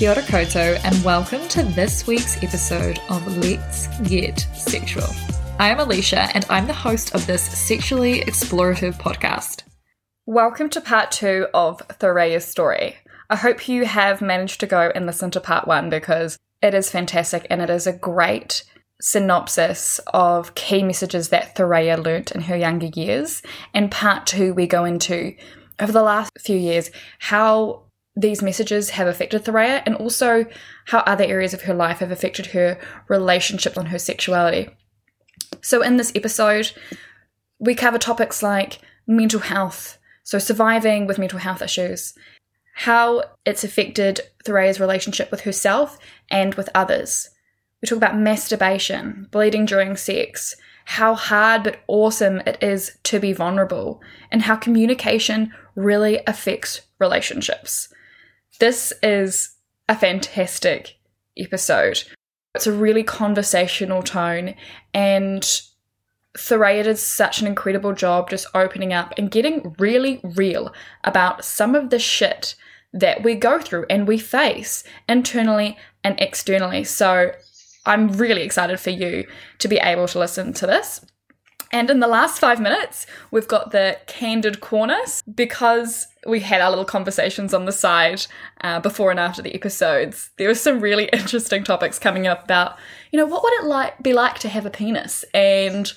Kia ora koutou, and welcome to this week's episode of Let's Get Sexual. I am Alicia, and I'm the host of this sexually explorative podcast. Welcome to part two of Thorea's story. I hope you have managed to go and listen to part one because it is fantastic and it is a great synopsis of key messages that Thorea learnt in her younger years. And part two, we go into over the last few years how these messages have affected Thorea and also how other areas of her life have affected her relationship and her sexuality. So, in this episode, we cover topics like mental health, so surviving with mental health issues, how it's affected Thorea's relationship with herself and with others. We talk about masturbation, bleeding during sex, how hard but awesome it is to be vulnerable, and how communication really affects relationships. This is a fantastic episode. It's a really conversational tone, and Thorea did such an incredible job just opening up and getting really real about some of the shit that we go through and we face internally and externally. So I'm really excited for you to be able to listen to this. And in the last five minutes, we've got the candid corners because we had our little conversations on the side uh, before and after the episodes. There were some really interesting topics coming up about, you know, what would it like be like to have a penis, and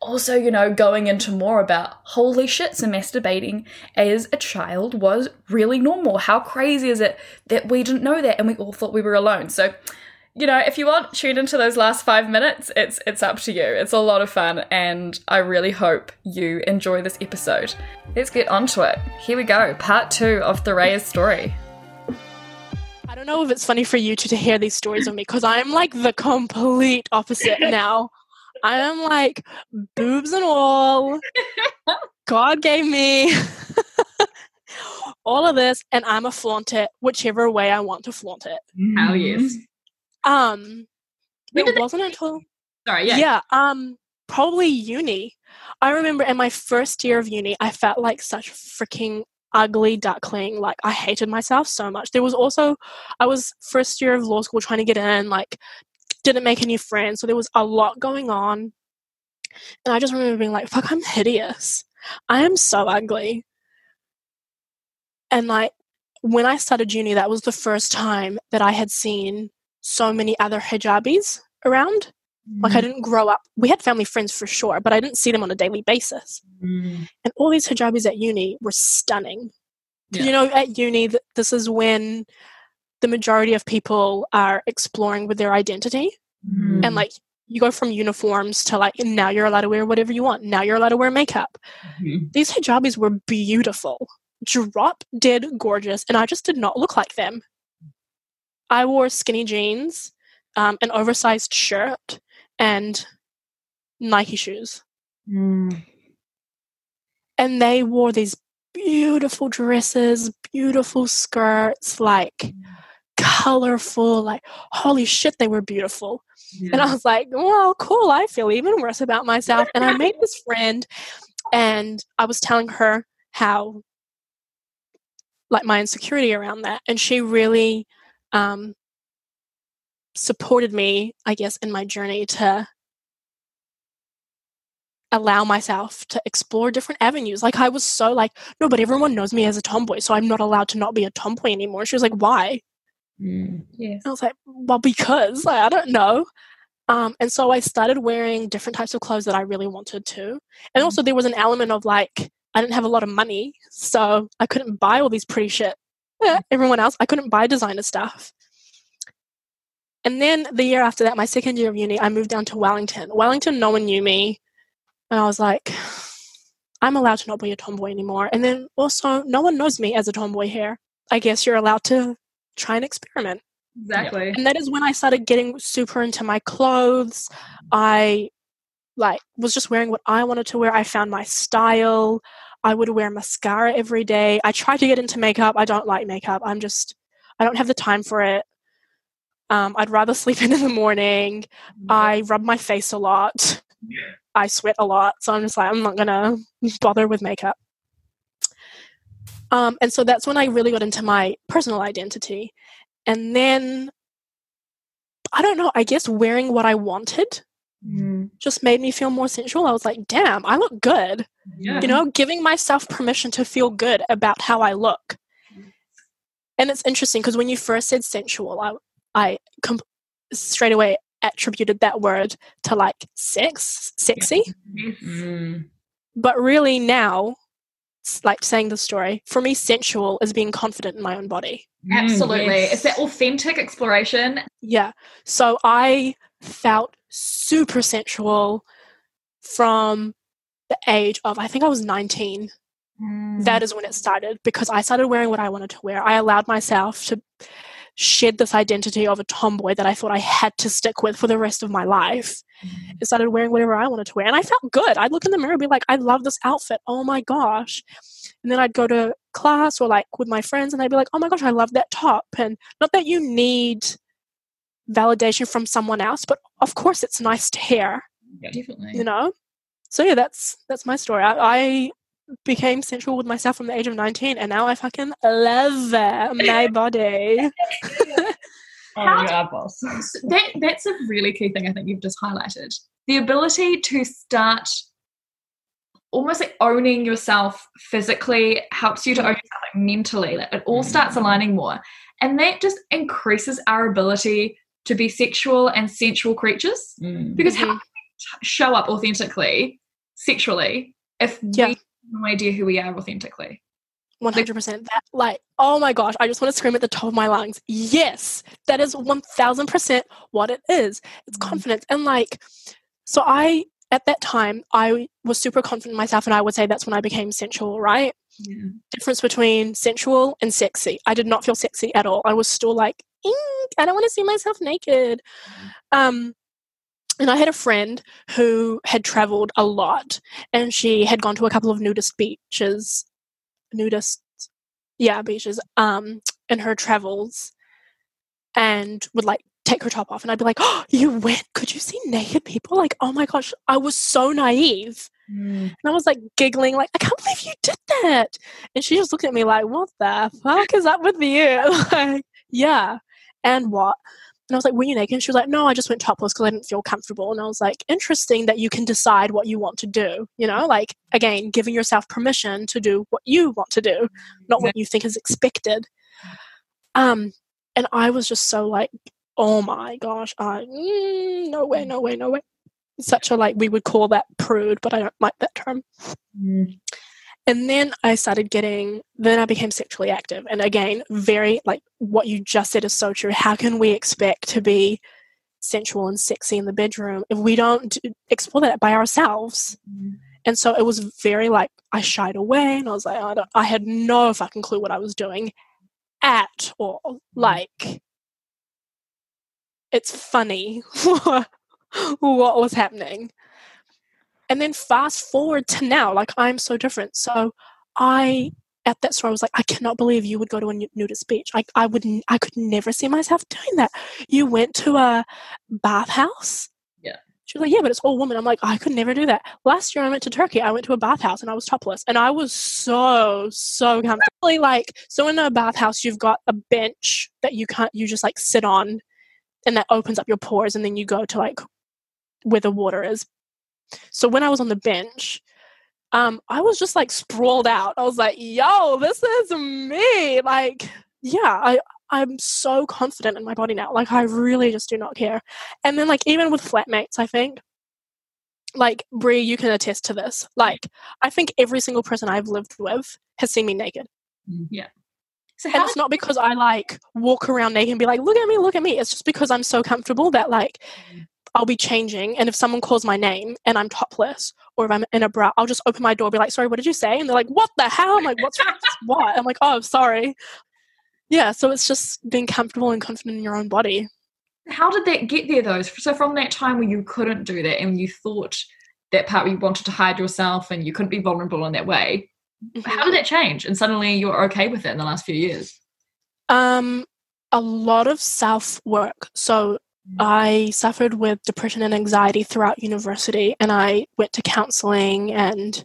also, you know, going into more about holy shit, so masturbating as a child was really normal. How crazy is it that we didn't know that and we all thought we were alone? So you know, if you want tune into those last five minutes, it's it's up to you. It's a lot of fun, and I really hope you enjoy this episode. Let's get onto it. Here we go, part two of Thorea's story. I don't know if it's funny for you two to hear these stories of me because I'm like the complete opposite now. I am like boobs and all. God gave me all of this, and I'm a flaunt it whichever way I want to flaunt it. Hell yes. Um, it wasn't until Sorry, yeah. yeah, um, probably uni. I remember in my first year of uni, I felt like such freaking ugly duckling. Like I hated myself so much. There was also, I was first year of law school trying to get in. Like, didn't make any friends, so there was a lot going on. And I just remember being like, "Fuck, I'm hideous. I am so ugly." And like when I started uni, that was the first time that I had seen so many other hijabis around. Like I didn't grow up. We had family friends for sure, but I didn't see them on a daily basis. Mm. And all these hijabis at uni were stunning. Yeah. You know, at uni, this is when the majority of people are exploring with their identity, Mm. and like you go from uniforms to like now you're allowed to wear whatever you want. Now you're allowed to wear makeup. Mhm. These hijabis were beautiful, drop dead gorgeous, and I just did not look like them. I wore skinny jeans, um, an oversized shirt, and Nike shoes. Mm. And they wore these beautiful dresses, beautiful skirts, like colorful, like holy shit, they were beautiful. And I was like, well, cool, I feel even worse about myself. And I made this friend, and I was telling her how, like, my insecurity around that. And she really um, supported me, I guess, in my journey to allow myself to explore different avenues. Like, I was so like, no, but everyone knows me as a tomboy, so I'm not allowed to not be a tomboy anymore. She was like, why? Mm. Yes. I was like, well, because like, I don't know. Um, and so I started wearing different types of clothes that I really wanted to. And also, there was an element of like, I didn't have a lot of money, so I couldn't buy all these pretty shit. Everyone else, I couldn't buy designer stuff. And then the year after that, my second year of uni, I moved down to Wellington. Wellington, no one knew me. And I was like, I'm allowed to not be a tomboy anymore. And then also, no one knows me as a tomboy here. I guess you're allowed to try and experiment Exactly. and that is when i started getting super into my clothes i like was just wearing what i wanted to wear i found my style i would wear mascara every day. I try to get into makeup. I don't like makeup. I'm just i don't have the time for it. Um, i'd rather sleep in in the morning. I rub my face a lot. I sweat a lot. So i'm just like i'm not gonna bother with makeup. Um, and so that's when i really got into my personal identity. And then, I don't know, I guess wearing what I wanted Mm. just made me feel more sensual. I was like, damn, I look good. Yeah. You know, giving myself permission to feel good about how I look. And it's interesting because when you first said sensual, I, I com- straight away attributed that word to like sex, sexy. Mm. But really now, it's like saying the story, for me, sensual is being confident in my own body. Absolutely. Mm, yes. It's that authentic exploration. Yeah. So I felt super sensual from the age of, I think I was 19. Mm. That is when it started because I started wearing what I wanted to wear. I allowed myself to shed this identity of a tomboy that I thought I had to stick with for the rest of my life. I started wearing whatever I wanted to wear. And I felt good. I'd look in the mirror and be like, I love this outfit. Oh my gosh. And then I'd go to class or like with my friends and they'd be like, oh my gosh, I love that top. And not that you need validation from someone else, but of course it's nice to hear, Definitely. you know? So yeah, that's that's my story. I, I became sensual with myself from the age of 19 and now I fucking love my body. Oh, How you are boss. That that's a really key thing I think you've just highlighted. The ability to start almost like owning yourself physically helps you to own yourself like mentally. Like it all mm. starts aligning more. And that just increases our ability to be sexual and sensual creatures. Mm. Because how Mhm. can we t- show up authentically, sexually, if Yeah. we have no idea who we are authentically? 100% that like oh my gosh i just want to scream at the top of my lungs yes that is 1000% what it is it's Mhm. confidence and like so i at that time i was super confident in myself and i would say that's when i became sensual right Yeah. difference between sensual and sexy i did not feel sexy at all i was still like "Eek, i don't want to see myself naked. Um and I had a friend who had traveled a lot and she had gone to a couple of nudist beaches nudist yeah beaches um in her travels and would like take her top off and i'd be like oh you went? Could you see naked people? Like oh my gosh i was so naive. Mm. and i was like giggling like i can't believe you did that. And she just looked at me like what the fuck is up with you? Like yeah and what and I was like, were you naked? And she was like, no, I just went topless because I didn't feel comfortable. And I was like, interesting that you can decide what you want to do. You know, like, again, giving yourself permission to do what you want to do, not what you think is expected. Um, and I was just so like, oh my gosh, I, mm, no way, no way, no way. Such a like, we would call that prude, but I don't like that term. Mm. And then I started getting, then I became sexually active. And again, very like what you just said is so true. How can we expect to be sensual and sexy in the bedroom if we don't explore that by ourselves? Mm-hmm. And so it was very like, I shied away and I was like, I, don't, I had no fucking clue what I was doing at all. Mm-hmm. Like, it's funny what was happening. And then fast forward to now, like I'm so different. So I at that store I was like, I cannot believe you would go to a nudist beach. Like I wouldn't. I could never see myself doing that. You went to a bathhouse. Yeah. She was like, yeah, but it's all women. I'm like, I could never do that. Last year I went to Turkey. I went to a bathhouse and I was topless, and I was so so comfortably like. So in a bathhouse, you've got a bench that you can't. You just like sit on, and that opens up your pores, and then you go to like where the water is. So when I was on the bench, um, I was just like sprawled out. I was like, yo, this is me. Like, yeah, I I'm so confident in my body now. Like I really just do not care. And then like even with flatmates, I think like Brie, you can attest to this. Like I think every single person I've lived with has seen me naked. Yeah. So And it's not because I like walk around naked and be like, look at me, look at me. It's just because I'm so comfortable that like I'll be changing. And if someone calls my name and I'm topless or if I'm in a bra, I'll just open my door, be like, sorry, what did you say? And they're like, what the hell? I'm like, what's what? I'm like, oh, sorry. Yeah. So it's just being comfortable and confident in your own body. how did that get there though? So from that time where you couldn't do that and you thought that part where you wanted to hide yourself and you couldn't be vulnerable in that way, how did that change? And suddenly you're okay with it in the last few years. Um, a lot of self work. So I suffered with depression and anxiety throughout university, and I went to counseling and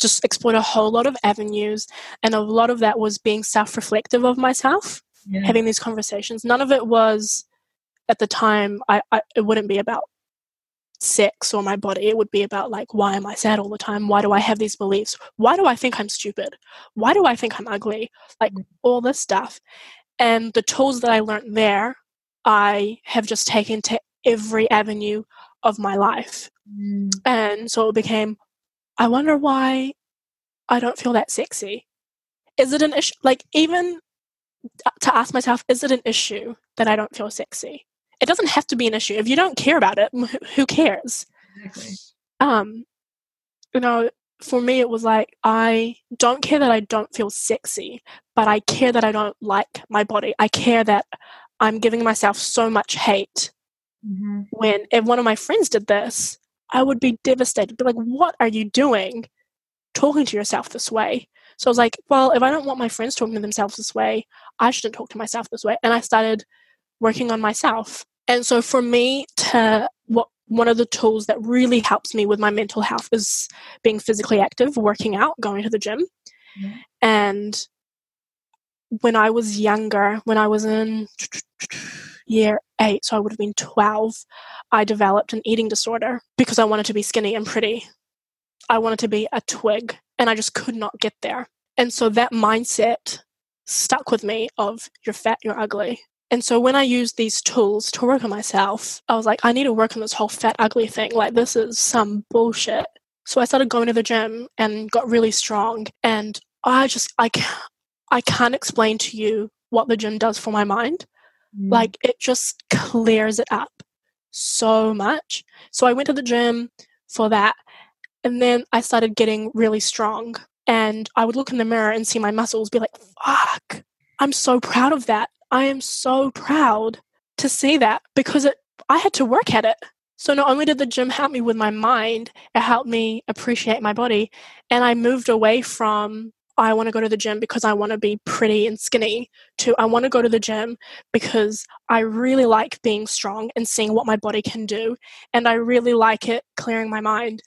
just explored a whole lot of avenues. And a lot of that was being self reflective of myself. Yeah. having these conversations. None of it was at the time. I, I it wouldn't be about sex or my body. It would be about like why am I sad all the time? Why do I have these beliefs? Why do I think I'm stupid? Why do I think I'm ugly? Like all this stuff. And the tools that I learned there, I have just taken to every avenue of my life. Mm. And so it became, I wonder why I don't feel that sexy. Is it an issue? Like, even to ask myself, is it an issue that I don't feel sexy? It doesn't have to be an issue. If you don't care about it, who cares? Exactly. Um, you know, for me, it was like, I don't care that I don't feel sexy, but I care that I don't like my body. I care that I'm giving myself so much hate Mhm. when if one of my friends did this, I would be devastated. Be like, what are you doing talking to yourself this way? So I was like, well, if I don't want my friends talking to themselves this way, I shouldn't talk to myself this way. And I started working on myself. And so for me to what one of the tools that really helps me with my mental health is being physically active, working out, going to the gym. Yeah. And when I was younger, when I was in year eight, so I would have been 12, I developed an eating disorder because I wanted to be skinny and pretty. I wanted to be a twig, and I just could not get there. And so that mindset stuck with me of you're fat, you're ugly. And so when I used these tools to work on myself, I was like, I need to work on this whole fat, ugly thing. Like, this is some bullshit. So I started going to the gym and got really strong. And I just, I I can't explain to you what the gym does for my mind. Mm. Like it just clears it up so much. So I went to the gym for that. And then I started getting really strong. And I would look in the mirror and see my muscles be like, fuck, I'm so proud of that. I am so proud to see that because it I had to work at it. So not only did the gym help me with my mind, it helped me appreciate my body. And I moved away from I want to go to the gym because I want to be pretty and skinny to I want to go to the gym because I really like being strong and seeing what my body can do. And I really like it clearing my mind.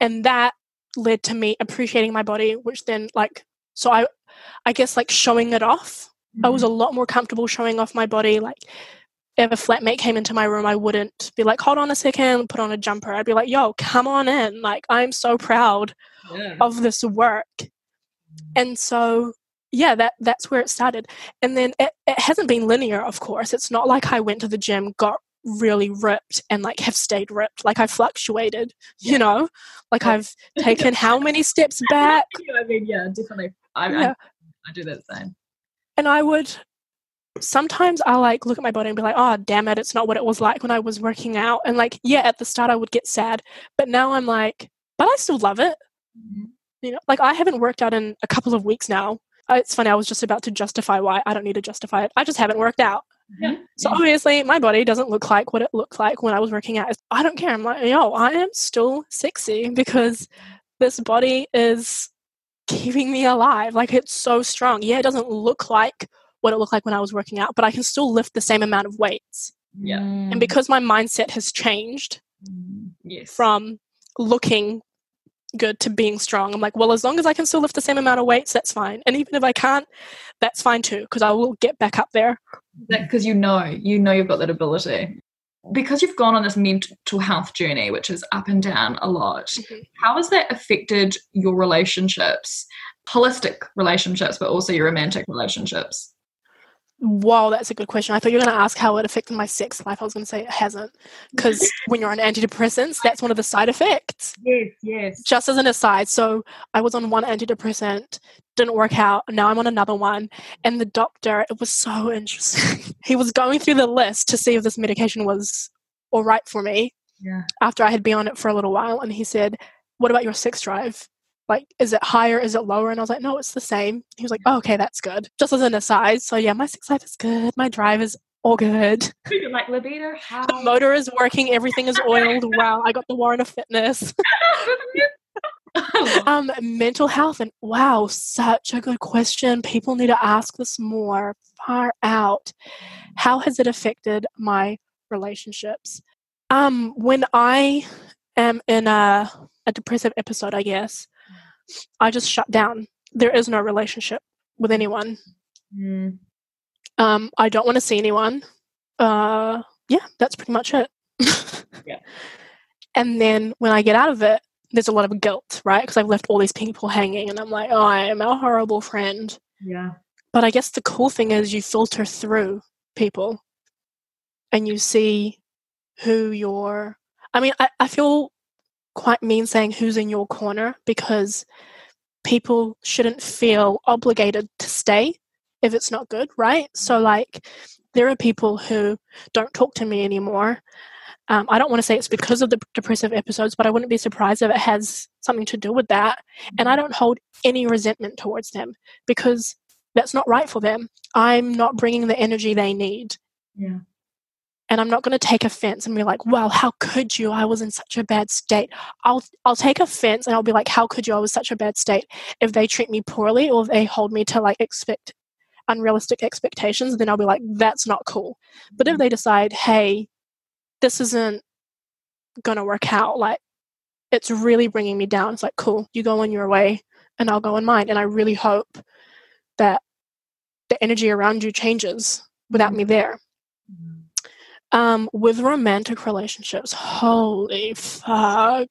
And that led to me appreciating my body, which then like so I I guess like showing it off. I was mm-hmm. a lot more comfortable showing off my body. Like if a flatmate came into my room, I wouldn't be like, hold on a second, put on a jumper. I'd be like, yo, come on in. Like I'm so proud Yeah. of this work. And so yeah, that that's where it started. And then it, it hasn't been linear, of course. It's not like I went to the gym, got really ripped and like have stayed ripped. Like I fluctuated, you know? Like Yeah. I've taken how many steps back? I mean, yeah, definitely. I, Yeah. I, I do that same. And I would sometimes I like look at my body and be like, oh damn it, it's not what it was like when I was working out. And like, yeah, at the start I would get sad, but now I'm like, but I still love it. Mm-hmm. You know, like I haven't worked out in a couple of weeks now. Uh, It's funny, I was just about to justify why I don't need to justify it. I just haven't worked out. Yeah. So obviously, my body doesn't look like what it looked like when I was working out. I don't care. I'm like, yo, I am still sexy because this body is keeping me alive. Like it's so strong. Yeah, it doesn't look like what it looked like when I was working out, but I can still lift the same amount of weights. Yeah. And because my mindset has changed Mm, yes. from looking good to being strong, I'm like, well, as long as I can still lift the same amount of weights, that's fine. And even if I can't, that's fine too, because I will get back up there. because you know you know you've got that ability because you've gone on this mental health journey which is up and down a lot Mhm. how has that affected your relationships holistic relationships but also your romantic relationships Wow, that's a good question. I thought you were going to ask how it affected my sex life. I was going to say it hasn't, because when you're on antidepressants, that's one of the side effects. yes yes Just as an aside, so I was on one antidepressant, didn't work out. Now I'm on another one, and the doctor, it was so interesting. he was going through the list to see if this medication was all right for me yeah after I had been on it for a little while, and he said, "What about your sex drive?" Like, is it higher? Is it lower? And I was like, no, it's the same. He was like, oh, okay, that's good. Just as an aside. So, yeah, my sex life is good. My drive is all good. You're like libido how The motor is working. Everything is oiled. wow, I got the warrant of fitness. um, mental health and wow, such a good question. People need to ask this more. Far out. How has it affected my relationships? Um, when I am in a a depressive episode, I guess, I just shut down. There is no relationship with anyone. Mm, Um, I don't want to see anyone. Uh, yeah, that's pretty much it. Yeah. And then when I get out of it, there's a lot of guilt, right? Because I've left all these people hanging, and I'm like, oh, I am a horrible friend. Yeah. But I guess the cool thing is you filter through people and you see who you're. I mean, I, I feel quite mean saying who's in your corner because people shouldn't feel obligated to stay if it's not good, right? So, like, there are people who don't talk to me anymore. Um, I don't want to say it's because of the depressive episodes, but I wouldn't be surprised if it has something to do with that. And I don't hold any resentment towards them because that's not right for them. I'm not bringing the energy they need. Yeah. And I'm not going to take offense and be like, "Well, how could you? I was in such a bad state." I'll I'll take offense and I'll be like, "How could you? I was such a bad state." If they treat me poorly or they hold me to like expect unrealistic expectations, then I'll be like, "That's not cool." But if mm-hmm. they decide, "Hey, this isn't going to work out," like it's really bringing me down. It's like, "Cool, you go on your way and I'll go on mine." And I really hope that the energy around you changes without me mm-hmm. there. Um, with romantic relationships, holy fuck.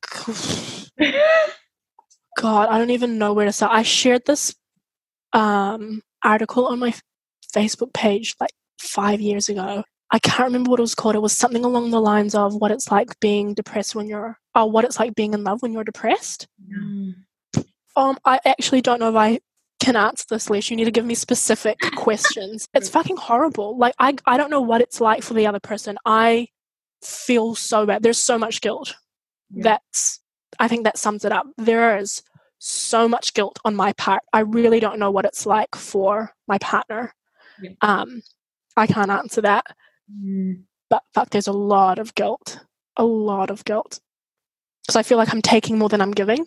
God, I don't even know where to start. I shared this um, article on my Facebook page like five years ago. I can't remember what it was called. It was something along the lines of what it's like being depressed when you're, or what it's like being in love when you're depressed. Mm. Um, I actually don't know if I can answer this, Leash. You need to give me specific questions. It's fucking horrible. Like I, I don't know what it's like for the other person. I feel so bad. There's so much guilt. Yeah. That's I think that sums it up. There is so much guilt on my part. I really don't know what it's like for my partner. Yeah. Um, I can't answer that. Mm. But fuck, there's a lot of guilt. A lot of guilt. Because I feel like I'm taking more than I'm giving.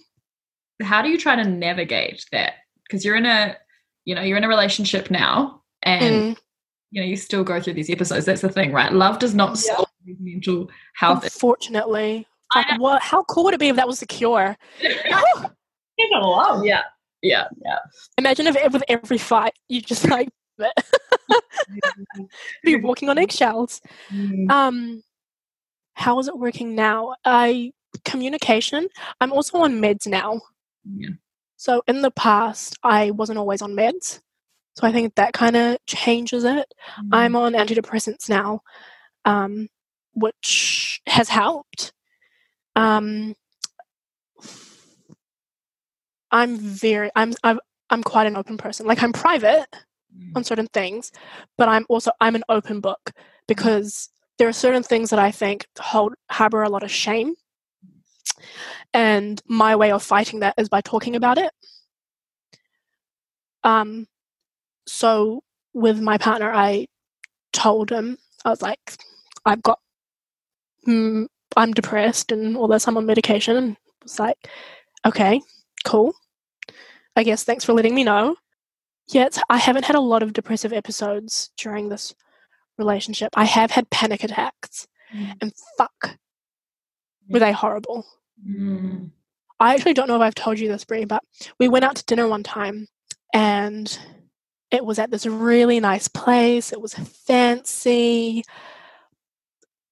How do you try to navigate that? Because you're in a, you know, you're in a relationship now, and Mm. you know you still go through these episodes. That's the thing, right? Love does not Yeah. solve mental health. Unfortunately. Fuck, what how cool would it be if that was the cure? Love. Yeah, yeah, yeah. Imagine if with every fight you just like be walking on eggshells. Mm. Um, how is it working now? I communication. I'm also on meds now. Yeah. So in the past, I wasn't always on meds. So I think that kind of changes it. I'm on antidepressants now, um, which has helped. Um, I'm very, I'm, I'm, I'm quite an open person. Like I'm private Mm. on certain things, but I'm also I'm an open book because there are certain things that I think hold harbor a lot of shame, and my way of fighting that is by talking about it. Um, so with my partner, I told him I was like, I've got, mm, I'm depressed and all this. I'm on medication, and was like, okay, cool. I guess thanks for letting me know. Yet I haven't had a lot of depressive episodes during this relationship. I have had panic attacks, Mm. and fuck, were they horrible. Mm. I actually don't know if I've told you this, Brie, but we went out to dinner one time and it was at this really nice place. It was fancy,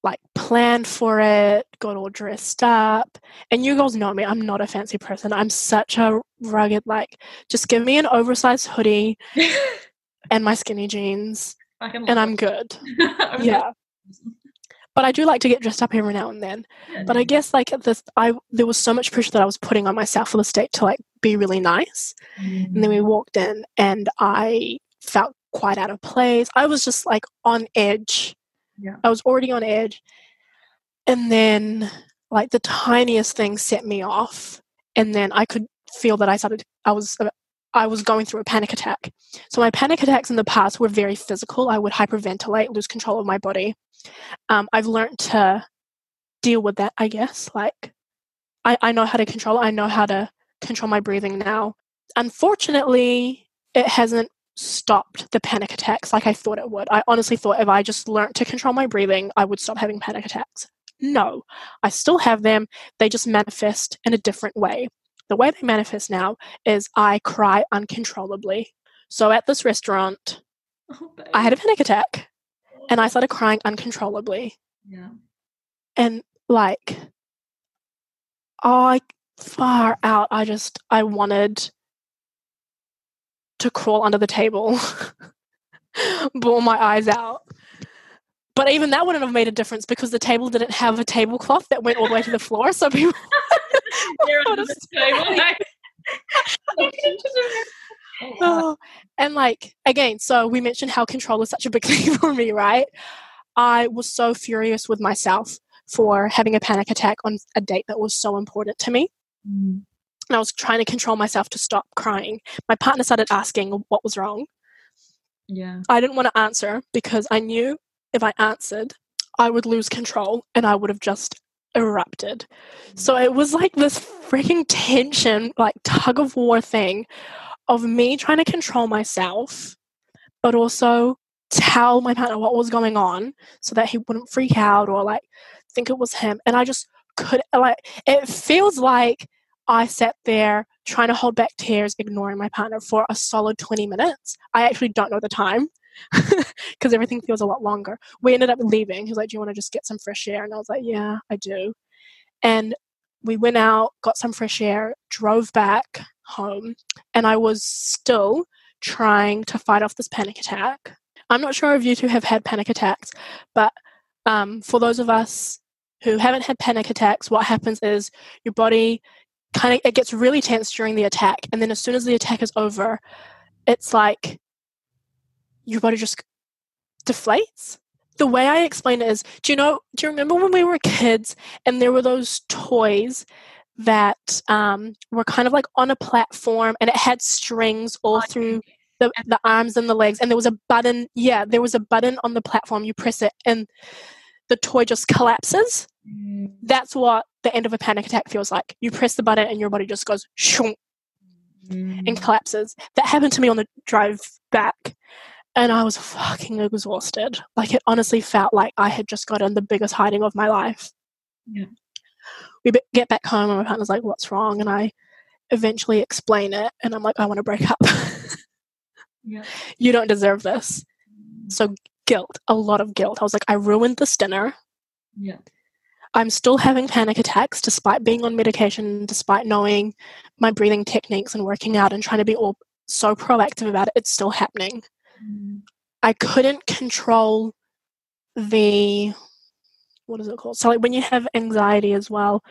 like planned for it, got all dressed up. And you girls know me, I'm not a fancy person. I'm such a rugged, like, just give me an oversized hoodie and my skinny jeans, and I'm good. Yeah. But I do like to get dressed up every now and then. Yeah, But I guess like this, I there was so much pressure that I was putting on myself for the state to like be really nice. And then we mm-hmm. walked in, and I felt quite out of place. I was just like on edge. Yeah. I was already on edge, and then like the tiniest thing set me off, and then I could feel that I started. I was. Uh, I was going through a panic attack. So my panic attacks in the past were very physical. I would hyperventilate, lose control of my body. Um, I've learned to deal with that. I guess like I, I know how to control. I know how to control my breathing now. Unfortunately, it hasn't stopped the panic attacks like I thought it would. I honestly thought if I just learned to control my breathing, I would stop having panic attacks. No, I still have them. They just manifest in a different way. The way they manifest now is I cry uncontrollably. So at this restaurant, Oh. I had a panic attack and I started crying uncontrollably. Yeah. And like, oh I far out, I just, I wanted to crawl under the table, bawl my eyes out. But even that wouldn't have made a difference because the table didn't have a tablecloth that went all the way to the floor. So people Oh, and like again, so we mentioned how control is such a big thing for me, right? I was so furious with myself for having a panic attack on a date that was so important to me. Mm. And I was trying to control myself to stop crying. My partner started asking what was wrong. Yeah. I didn't want to answer because I knew if I answered, I would lose control and I would have just erupted. So mm. it was like this freaking tension, like tug of war thing of me trying to control myself, but also tell my partner what was going on so that he wouldn't freak out or like think it was him. And I just could, like, it feels like I sat there trying to hold back tears, ignoring my partner for a solid 20 minutes. I actually don't know the time because everything feels a lot longer. We ended up leaving. He was like, Do you want to just get some fresh air? And I was like, Yeah, I do. And we went out, got some fresh air, drove back home, and I was still trying to fight off this panic attack. I'm not sure if you two have had panic attacks, but um, for those of us who haven't had panic attacks, what happens is your body kind of it gets really tense during the attack, and then as soon as the attack is over, it's like your body just deflates. The way I explain it is, do you know? Do you remember when we were kids and there were those toys that um, were kind of like on a platform and it had strings all through the, the arms and the legs and there was a button yeah there was a button on the platform you press it and the toy just collapses Mm. that's what the end of a panic attack feels like you press the button and your body just goes shunk and Mm. collapses that happened to me on the drive back and i was fucking exhausted like it honestly felt like i had just gotten the biggest hiding of my life Yeah. we get back home and my partner's like what's wrong and i eventually explain it and i'm like i want to break up Yeah. you don't deserve this mm. so guilt a lot of guilt i was like i ruined this dinner Yeah. I'm still having panic attacks despite being on medication, despite knowing my breathing techniques and working out and trying to be all so proactive about it. It's still happening. Mm. I couldn't control the what is it called? So like when you have anxiety as well,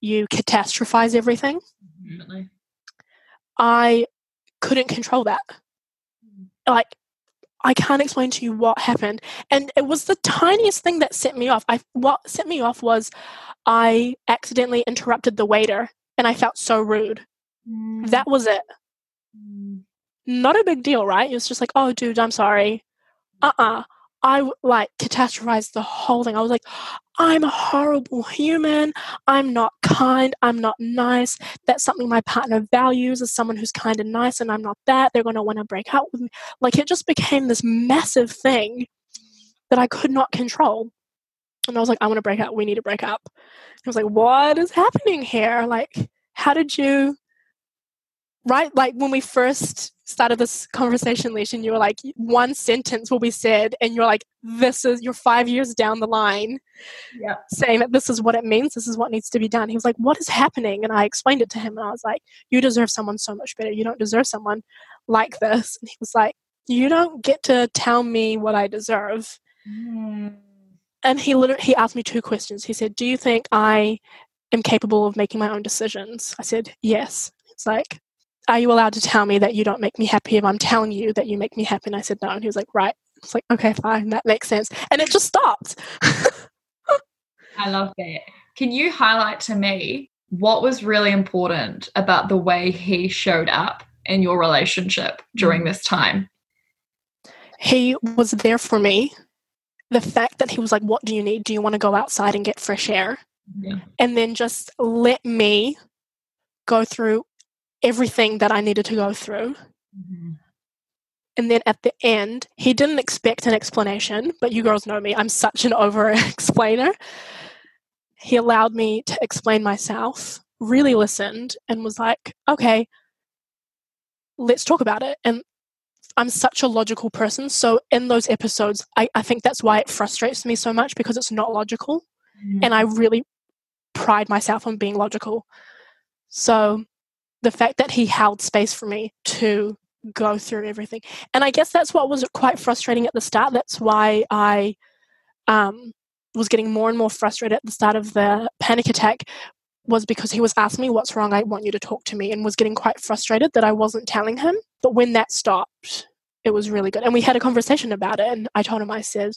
you catastrophize everything. Definitely. I couldn't control that. Like I can't explain to you what happened. And it was the tiniest thing that set me off. I what set me off was I accidentally interrupted the waiter and I felt so rude. Mm. That was it. Mm. Not a big deal, right? It was just like, "Oh, dude, I'm sorry." Uh-uh. I like catastrophized the whole thing. I was like, I'm a horrible human. I'm not kind. I'm not nice. That's something my partner values as someone who's kind and nice, and I'm not that. They're going to want to break up with me. Like, it just became this massive thing that I could not control. And I was like, I want to break up. We need to break up. I was like, what is happening here? Like, how did you. Right? Like, when we first started this conversation, Leash, and you were like, one sentence will be said, and you're like, this is, you're five years down the line Yeah. saying that this is what it means, this is what needs to be done. He was like, What is happening? And I explained it to him, and I was like, You deserve someone so much better. You don't deserve someone like this. And he was like, You don't get to tell me what I deserve. Mm. And he literally he asked me two questions. He said, Do you think I am capable of making my own decisions? I said, Yes. It's like, Are you allowed to tell me that you don't make me happy if I'm telling you that you make me happy? And I said, No. And he was like, Right. It's like, okay, fine, that makes sense. And it just stopped. I love that. Can you highlight to me what was really important about the way he showed up in your relationship during mm. this time? he was there for me. The fact that he was like, What do you need? Do you want to go outside and get fresh air? Yeah. And then just let me go through everything that I needed to go through. And then at the end, he didn't expect an explanation, but you girls know me, I'm such an over explainer. He allowed me to explain myself, really listened, and was like, okay, let's talk about it. And I'm such a logical person. So in those episodes, I, I think that's why it frustrates me so much because it's not logical. Mm. And I really pride myself on being logical. So the fact that he held space for me to go through everything. And I guess that's what was quite frustrating at the start. That's why I um, was getting more and more frustrated at the start of the panic attack was because he was asking me what's wrong i want you to talk to me and was getting quite frustrated that i wasn't telling him but when that stopped it was really good and we had a conversation about it and i told him i said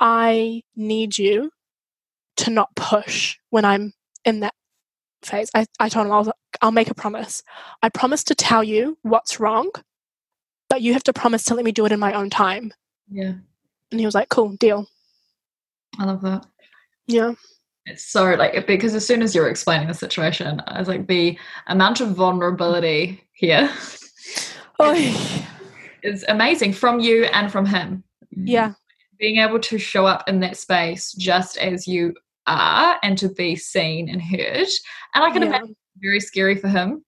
i need you to not push when i'm in that phase i, I told him I was i'll make a promise i promise to tell you what's wrong but you have to promise to let me do it in my own time yeah and he was like cool deal I love that. Yeah. It's so like because as soon as you're explaining the situation, I was like the amount of vulnerability here oh. is amazing from you and from him. Yeah. Being able to show up in that space just as you are and to be seen and heard. And I can yeah. imagine very scary for him,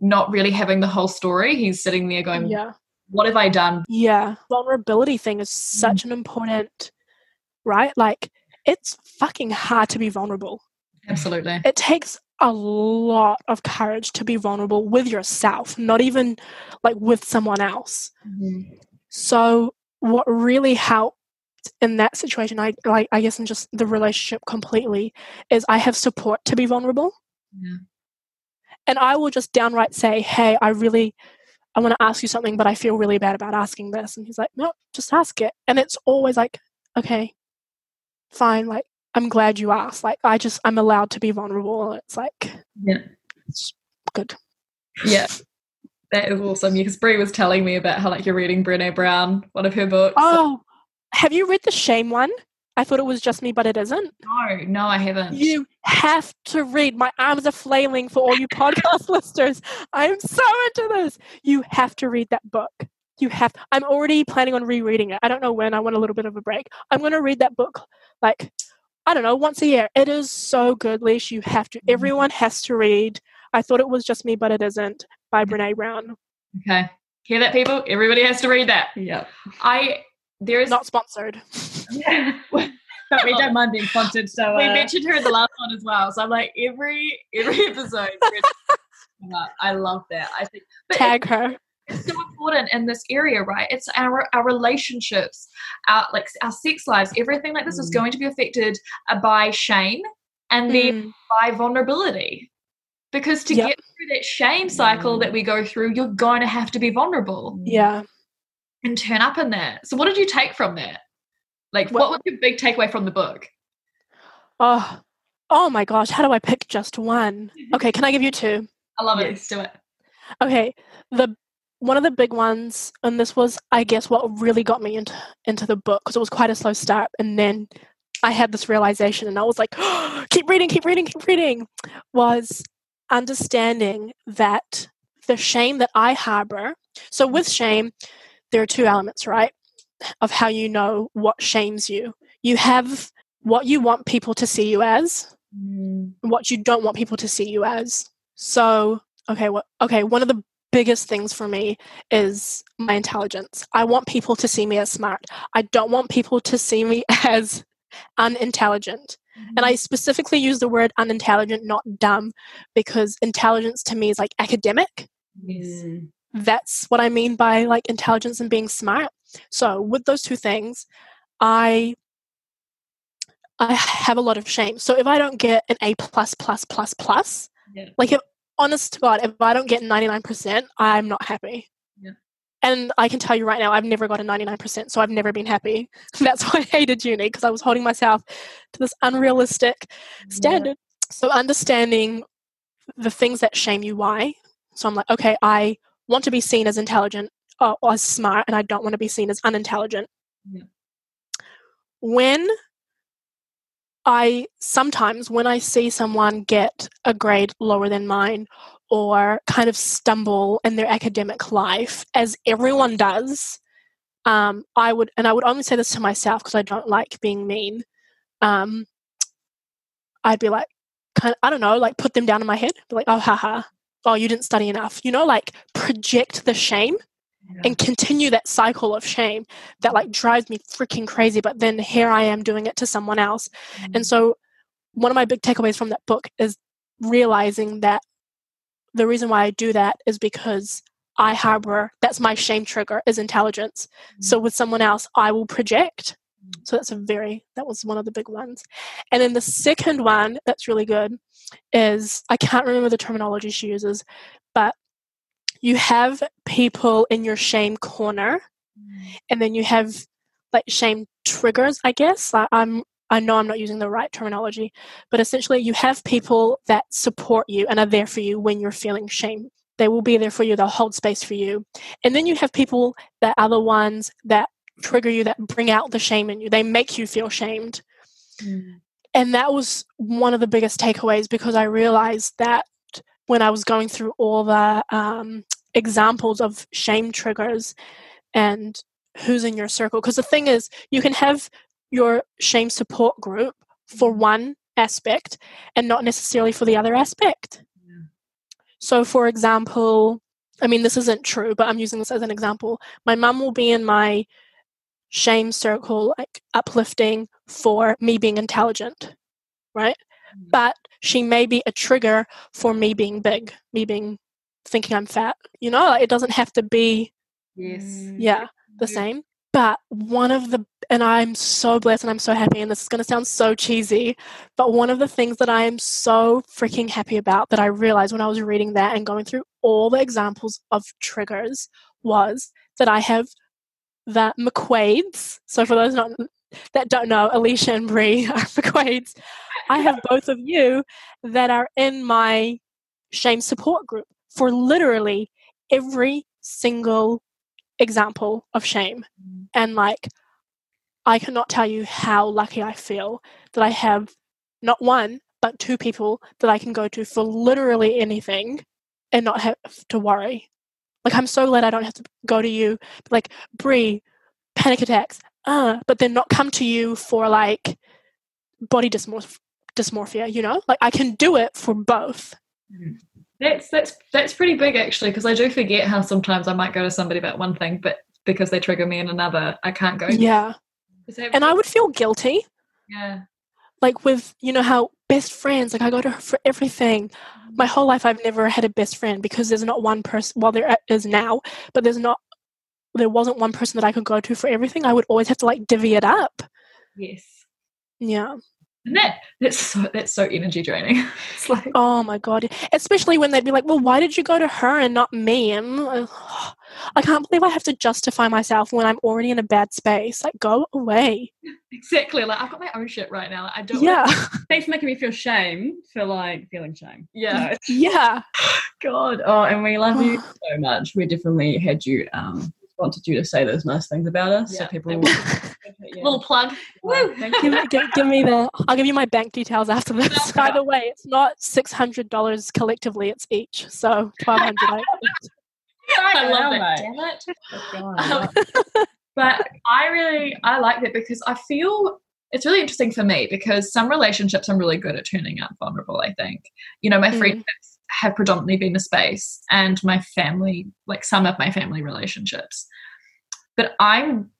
not really having the whole story. He's sitting there going, Yeah. What have I done? Yeah. Vulnerability thing is such mm. an important right? Like it's fucking hard to be vulnerable. Absolutely. It takes a lot of courage to be vulnerable with yourself, not even like with someone else. Mm-hmm. So what really helped in that situation, I like I guess in just the relationship completely, is I have support to be vulnerable. Yeah. And I will just downright say, Hey, I really I want to ask you something, but I feel really bad about asking this. And he's like, No, just ask it. And it's always like, Okay, fine like i'm glad you asked like i just i'm allowed to be vulnerable And it's like yeah it's good yeah that is awesome because Brie was telling me about how like you're reading Brene Brown, one of her books. Oh, have you read the shame one? I thought it was just me, but it isn't. No, no, I haven't. You have to read. My arms are flailing for all you podcast listeners. I'm so into this. You have to read that book. You have. I'm already planning on rereading it. I don't know when. I want a little bit of a break. I'm going to read that book like I don't know, once a year. It is so good, Leash. You have to, mm-hmm. everyone has to read. I thought it was just me, but it isn't by Brene Brown. Okay. Hear that, people? Everybody has to read that. Yeah. I, there is. Not sponsored. but we don't mind being sponsored. So uh... we mentioned her in the last one as well. So I'm like, every, every episode. I love that. I think. Tag her it's so important in this area, right? It's our our relationships, our like our sex lives, everything like this mm. is going to be affected uh, by shame and then mm. by vulnerability. Because to yep. get through that shame cycle that we go through, you're going to have to be vulnerable. Yeah. And turn up in that. So what did you take from that? Like what, what was your big takeaway from the book? Oh, oh my gosh, how do I pick just one? Mm-hmm. Okay, can I give you two? I love it. Let's do it. Okay. The one of the big ones, and this was, I guess, what really got me into into the book because it was quite a slow start, and then I had this realization, and I was like, oh, "Keep reading, keep reading, keep reading." Was understanding that the shame that I harbor. So with shame, there are two elements, right? Of how you know what shames you. You have what you want people to see you as, mm. what you don't want people to see you as. So, okay, what? okay, one of the biggest things for me is my intelligence. I want people to see me as smart. I don't want people to see me as unintelligent. Mm-hmm. And I mm-hmm. specifically use the word unintelligent, not dumb, because intelligence to me is like academic. Yes. That's what I mean by like intelligence and being smart. So with those two things, I I have a lot of shame. So if I don't get an A plus plus plus plus, yeah. like if honest to God, if I don't get 99%, I'm not happy. Yeah. And I can tell you right now, I've never got a 99%, so I've never been happy. That's why I hated uni, because I was holding myself to this unrealistic standard. Yeah. So understanding the things that shame you why. So I'm like, okay, I want to be seen as intelligent or, or as smart, and I don't want to be seen as unintelligent. Yeah. When I sometimes, when I see someone get a grade lower than mine or kind of stumble in their academic life, as everyone does, um, I would, and I would only say this to myself because I don't like being mean. Um, I'd be like, kind of, I don't know, like put them down in my head, be like, oh, haha, oh, you didn't study enough, you know, like project the shame. And continue that cycle of shame that like drives me freaking crazy but then here i am doing it to someone else mm-hmm. and so one of my big takeaways from that book is realizing that the reason why i do that is because i harbor that's my shame trigger is intelligence mm-hmm. so with someone else i will project mm-hmm. so that's a very that was one of the big ones and then the second one that's really good is i can't remember the terminology she uses but you have people in your shame corner mm. and then you have like shame triggers i guess. Like i'm i know i'm not using the right terminology but essentially you have people that support you and are there for you when you're feeling shame. They will be there for you. They'll hold space for you. And then you have people that are the ones that trigger you that bring out the shame in you. They make you feel shamed. Mm. and that was one of the biggest takeaways because i realized that when I was going through all the um, examples of shame triggers and who's in your circle. Because the thing is, you can have your shame support group for mm-hmm. one aspect and not necessarily for the other aspect. Yeah. So, for example, I mean, this isn't true, but I'm using this as an example. My mum will be in my shame circle, like uplifting for me being intelligent, right? Mm. But she may be a trigger for me being big, me being thinking I'm fat. You know, like it doesn't have to be yes. Yeah, the same. But one of the and I'm so blessed and I'm so happy and this is going to sound so cheesy, but one of the things that I am so freaking happy about that I realized when I was reading that and going through all the examples of triggers was that I have the McQuades. So for those not that don't know, Alicia and Brie are McQuades. I have both of you that are in my shame support group for literally every single example of shame. Mm. And like, I cannot tell you how lucky I feel that I have not one, but two people that I can go to for literally anything and not have to worry. Like, I'm so glad I don't have to go to you, like, Brie, panic attacks, uh, but then not come to you for like body dysmorph- dysmorphia, you know? Like, I can do it for both. Mm. That's that's that's pretty big actually, because I do forget how sometimes I might go to somebody about one thing, but because they trigger me in another, I can't go. Yeah. And I would feel guilty. Yeah. Like with you know how best friends, like I go to her for everything. My whole life I've never had a best friend because there's not one person well there is now, but there's not there wasn't one person that I could go to for everything. I would always have to like divvy it up. Yes. Yeah. And that that's so that's so energy draining. It's like oh my god, especially when they'd be like, "Well, why did you go to her and not me?" And I can't believe I have to justify myself when I'm already in a bad space. Like, go away. Exactly. Like I've got my own shit right now. I don't. Yeah. Thanks for making me feel shame for like feeling shame. Yeah. yeah. God. Oh, and we love you so much. We definitely had you um wanted you to say those nice things about us. Yeah. So people will, yeah. little plug. Woo! Give, give, give, me the. I'll give you my bank details after this. By the way, it's not six hundred dollars collectively; it's each. So twelve hundred. I love it. Damn it. Um, but I really I like that because I feel it's really interesting for me because some relationships I'm really good at turning out vulnerable. I think you know my mm. friendships have predominantly been the space and my family, like some of my family relationships. But I'm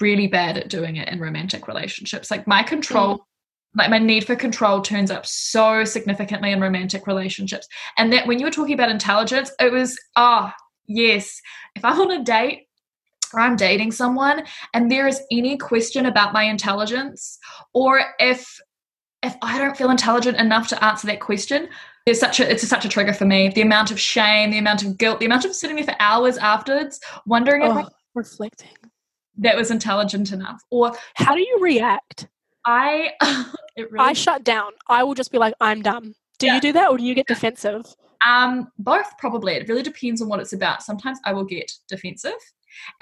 really bad at doing it in romantic relationships. Like my control, mm. like my need for control turns up so significantly in romantic relationships. And that when you were talking about intelligence, it was, ah, oh, yes. If I'm on a date or I'm dating someone and there is any question about my intelligence, or if if I don't feel intelligent enough to answer that question, there's such a it's a, such a trigger for me. The amount of shame, the amount of guilt, the amount of sitting there for hours afterwards, wondering oh, if I, reflecting that was intelligent enough, or how do you react? I really I shut down. I will just be like, I'm done. Do yeah. you do that, or do you get defensive? Um, both probably. It really depends on what it's about. Sometimes I will get defensive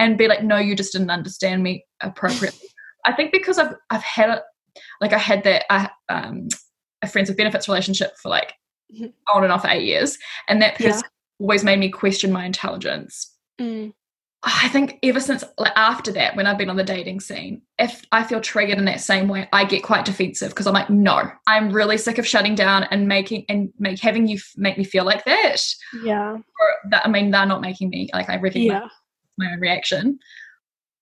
and be like, "No, you just didn't understand me appropriately." I think because I've I've had it, like I had that I, um, a friends with benefits relationship for like. On and off for eight years, and that has yeah. always made me question my intelligence. Mm. I think ever since like after that, when I've been on the dating scene, if I feel triggered in that same way, I get quite defensive because I'm like, no, I'm really sick of shutting down and making and make having you f- make me feel like that. Yeah. Or that I mean, they're not making me like I recognize. Yeah. my own reaction.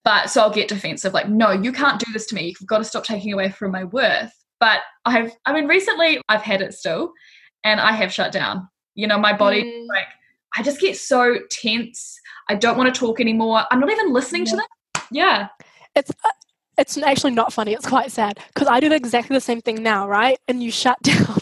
But so I'll get defensive, like, no, you can't do this to me. You've got to stop taking away from my worth. But I've, I mean, recently I've had it still, and I have shut down. You know, my body, Mm. like, I just get so tense. I don't want to talk anymore. I'm not even listening to them. Yeah. It's uh, it's actually not funny. It's quite sad because I do exactly the same thing now, right? And you shut down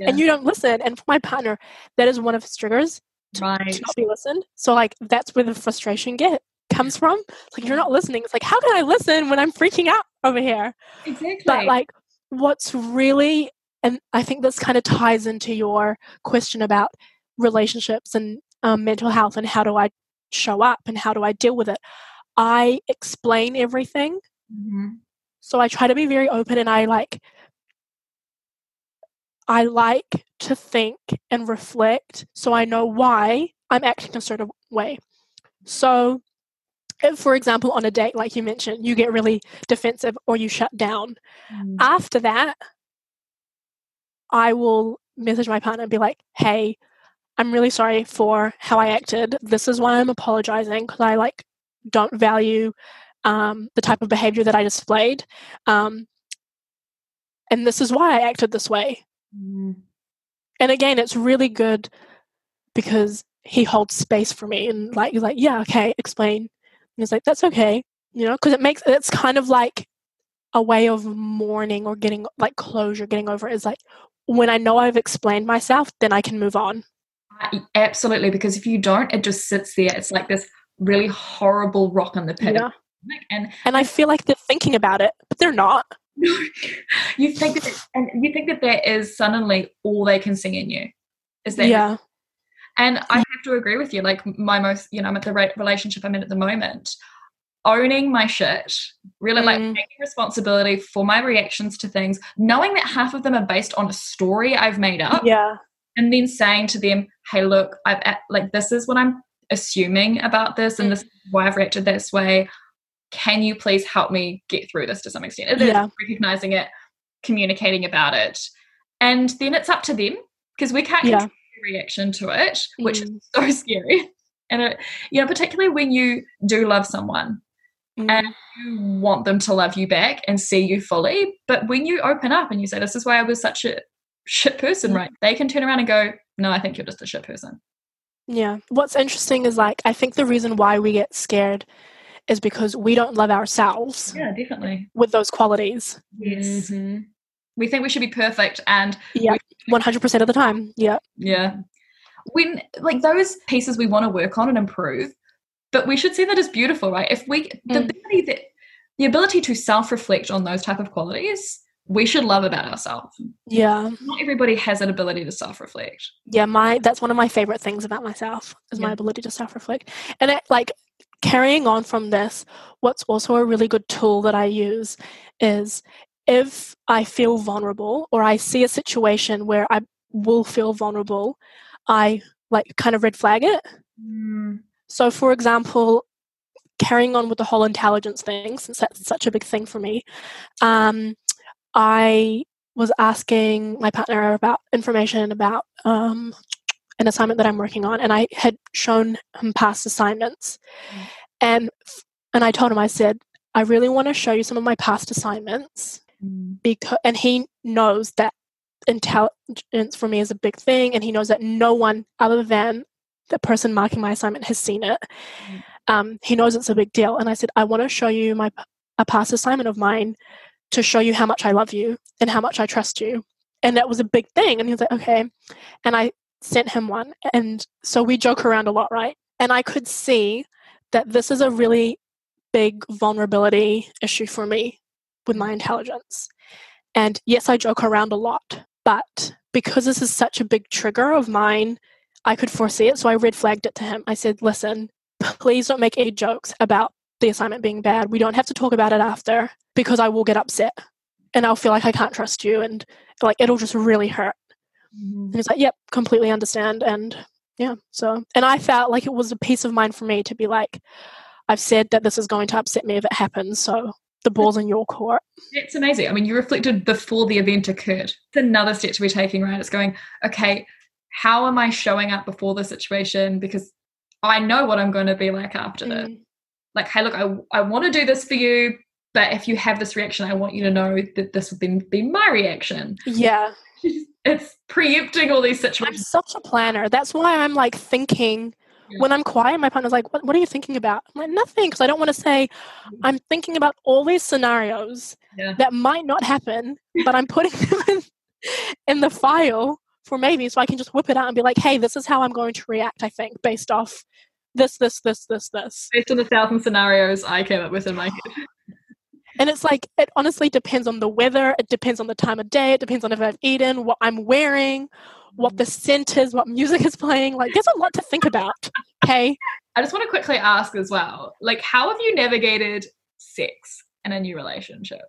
Yeah. and you don't listen. And for my partner, that is one of his triggers right. to not be listened. So like that's where the frustration get comes from. It's like you're not listening. It's like how can I listen when I'm freaking out over here? Exactly. But like what's really and I think this kind of ties into your question about relationships and um, mental health and how do I show up and how do I deal with it. I explain everything Mhm. so I try to be very open and I like I like to think and reflect so I know why I'm acting a certain way. So if for example on a date like you mentioned you get really defensive or you shut down Mm. after that I will message my partner and be like hey I'm really sorry for how I acted this is why I'm apologizing because I like don't value um, the type of behavior that I displayed. Um, and this is why I acted this way. Mm. And again, it's really good because he holds space for me and like he's like, yeah, okay, explain. And he's like, that's okay, you know, because it makes it's kind of like a way of mourning or getting like closure, getting over it. Is like when I know I've explained myself, then I can move on. Absolutely, because if you don't, it just sits there. It's like this really horrible rock in the pit. Yeah. And And I feel like they're thinking about it, but they're not. you think that, and you think that that is suddenly all they can see in you. Is that Yeah. And I have to agree with you. Like my most, you know, I'm at the right relationship I'm in at the moment. Owning my shit, really like Mm. taking responsibility for my reactions to things, knowing that half of them are based on a story I've made up, Yeah. and then saying to them, "Hey, look, I've like this is what I'm assuming about this, and this is why I've reacted this way. Can you please help me get through this to some extent?" It is Yeah. recognizing it, communicating about it, and then it's up to them because we can't Yeah. reaction to it, which Mm. is so scary. And it, you know, particularly when you do love someone Mm. and you want them to love you back and see you fully. But when you open up and you say, This is why I was such a shit person, Mm. right? They can turn around and go, No, I think you're just a shit person. Yeah. What's interesting is like I think the reason why we get scared is because we don't love ourselves Yeah, definitely. with those qualities. Yes. We think we should be perfect. And Yeah. One hundred percent of the time. Yeah. yeah, when like those pieces we want to work on and improve, but we should see that as beautiful, right? If we, the Mm. ability that, the ability to self reflect on those type of qualities, we should love about ourselves. Yeah. Not everybody has an ability to self reflect. Yeah. My that's one of my favorite things about myself is my ability to self reflect. And it, like carrying on from this, what's also a really good tool that I use is if I feel vulnerable or I see a situation where I will feel vulnerable, I like kind of red flag it. So, for example, carrying on with the whole intelligence thing, since that's such a big thing for me, um, I was asking my partner about information about um, an assignment that I'm working on, and I had shown him past assignments, Mm. and and I told him I said I really want to show you some of my past assignments because and he knows that intelligence for me is a big thing and he knows that no one other than the person marking my assignment has seen it. Mm. um, he knows it's a big deal. And i said i want to show you my a past assignment of mine to show you how much i love you and how much i trust you. And that was a big thing. And he was like okay. And i sent him one. And so we joke around a lot right? And i could see that this is a really big vulnerability issue for me with my intelligence. And yes, I joke around a lot, but because this is such a big trigger of mine, I could foresee it. So I red flagged it to him. I said, listen, please don't make any jokes about the assignment being bad. We don't have to talk about it after because I will get upset and I'll feel like I can't trust you and like it'll just really hurt. And he's like, yep, completely understand. And yeah, so, and I felt like it was a peace of mind for me to be like, I've said that this is going to upset me if it happens. So the ball's in your court. It's amazing. I mean, you reflected before the event occurred. It's another step to be taking, right? It's going, okay, how am I showing up before the situation? Because I know what I'm going to be like after this. Mm. like, hey, look, I, I want to do this for you, but if you have this reaction, I want you to know that this would then be my reaction. Yeah. It's preempting all these situations. I'm such a planner. That's why I'm like thinking Yeah. when I'm quiet, my partner's like, what, what are you thinking about? I'm like, nothing, because I don't want to say, I'm thinking about all these scenarios Yeah. that might not happen, but I'm putting them in, in the file for maybe so I can just whip it out and be like, hey, this is how I'm going to react, I think, based off this, this, this, this, this. Based on the thousand scenarios I came up with in my head. And it's like, it honestly depends on the weather, it depends on the time of day, it depends on if I've eaten, what I'm wearing, what the scent is, what music is playing. Like, there's a lot to think about. Okay. I just want to quickly ask as well, like, how have you navigated sex in a new relationship?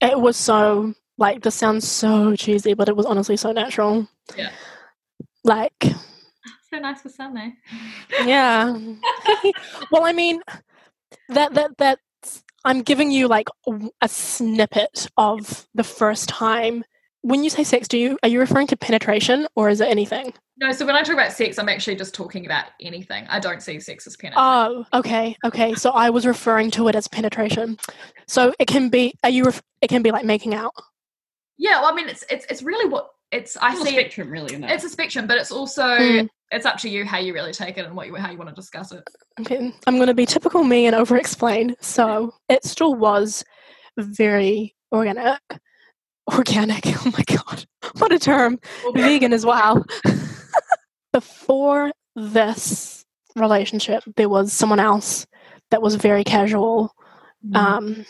It was so, like, this sounds so cheesy, but it was honestly so natural. Yeah. Like, So nice for eh? yeah. well, I mean, that, that, that I'm giving you like a- a snippet of the first time. When you say sex, do you, are you referring to penetration or is it anything? No, so when I talk about sex, I'm actually just talking about anything. I don't see sex as penetration. Oh, okay, okay. So I was referring to it as penetration. So it can be. Are you? Ref- it can be like making out. Yeah, well, I mean, it's it's it's really what it's. I It's a see it. spectrum, really. Isn't it? It's a spectrum, but it's also Mm. it's up to you how you really take it and what you how you want to discuss it. Okay, I'm going to be typical me and over-explain. So it still was very organic. Organic. Oh my god, what a term. Vegan as well. Before this relationship, there was someone else that was very casual Mm. um,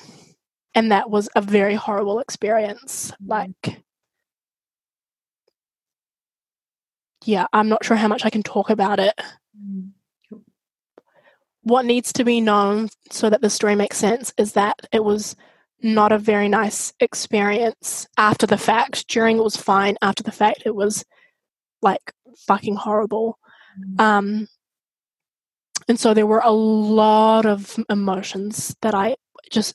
and that was a very horrible experience. Mm. Like, yeah, I'm not sure how much I can talk about it. Mm. What needs to be known so that the story makes sense is that it was not a very nice experience after the fact. During it was fine. After the fact, it was like fucking horrible. Mm. Um, and so there were a lot of emotions that I just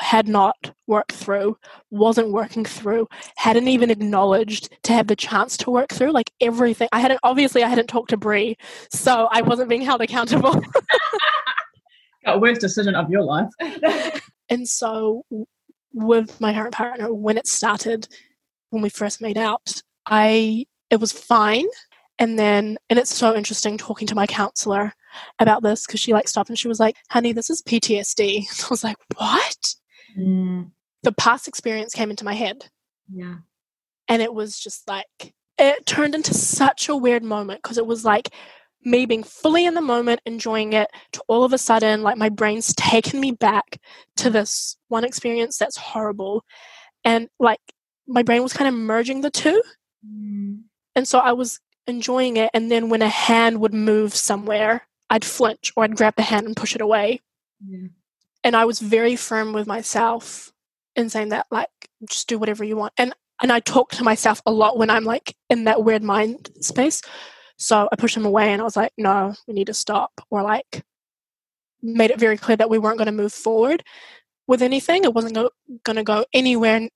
had not worked through, wasn't working through, hadn't even acknowledged to have the chance to work through. Like everything, I hadn't obviously I hadn't talked to Brie, so I wasn't being held accountable. Got worst decision of your life. and so with my current partner, when it started, when we first made out, I it was fine. And then, and it's so interesting talking to my counselor about this because she like stopped and she was like, honey, this is PTSD. I was like, what? Mm, The past experience came into my head yeah. and it was just like, it turned into such a weird moment because it was like me being fully in the moment, enjoying it, to all of a sudden, like my brain's taken me back to this one experience that's horrible. And like my brain was kind of merging the two. Mm, And so I was enjoying it. And then when a hand would move somewhere, I'd flinch or I'd grab the hand and push it away. yeah. And I was very firm with myself in saying that, like, just do whatever you want. And and I talk to myself a lot when I'm like in that weird mind space. So I pushed him away and I was like, no, we need to stop. Or like made it very clear that we weren't going to move forward with anything. It wasn't go- going to go anywhere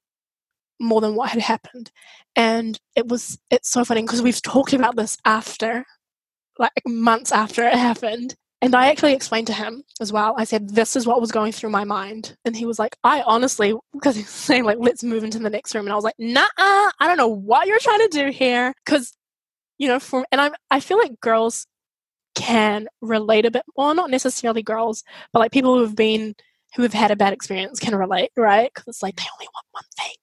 more than what had happened. And it was, it's so funny because we've talked about this after, like months after it happened. And I actually explained to him as well. I said, This is what was going through my mind. And he was like, I honestly, because he was saying, like, let's move into the next room. And I was like, Nah, I don't know what you're trying to do here. Because, you know, for, and I'm, I feel like girls can relate a bit more, not necessarily girls, but like people who have been, who have had a bad experience can relate, right? Because it's like, they only want one thing.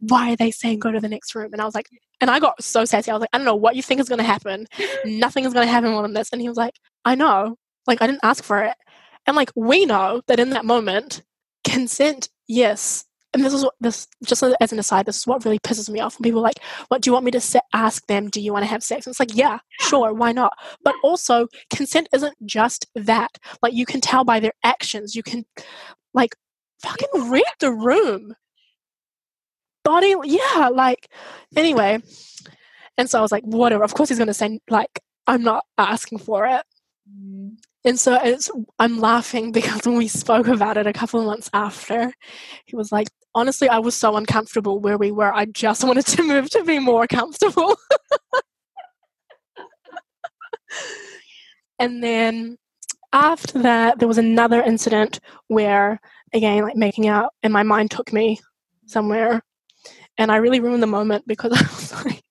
Why are they saying go to the next room? And I was like, and I got so sassy. I was like, I don't know what you think is going to happen. Nothing is going to happen more than this. And he was like, I know. Like, I didn't ask for it. And like, we know that in that moment, consent, yes. And this is what this, just as an aside, this is what really pisses me off when people are like, what do you want me to se- ask them? Do you want to have sex? And it's like, yeah, sure, why not? But also, consent isn't just that. Like, you can tell by their actions. You can, like, fucking read the room. Body, yeah, like, anyway. And so I was like, whatever. Of course, he's going to say, like, I'm not asking for it. Mm, And so it's I'm laughing because when we spoke about it a couple of months after, he was like, honestly, I was so uncomfortable where we were. I just wanted to move to be more comfortable. and then after that, there was another incident where, again, like making out, and my mind took me somewhere. And I really ruined the moment because I was like,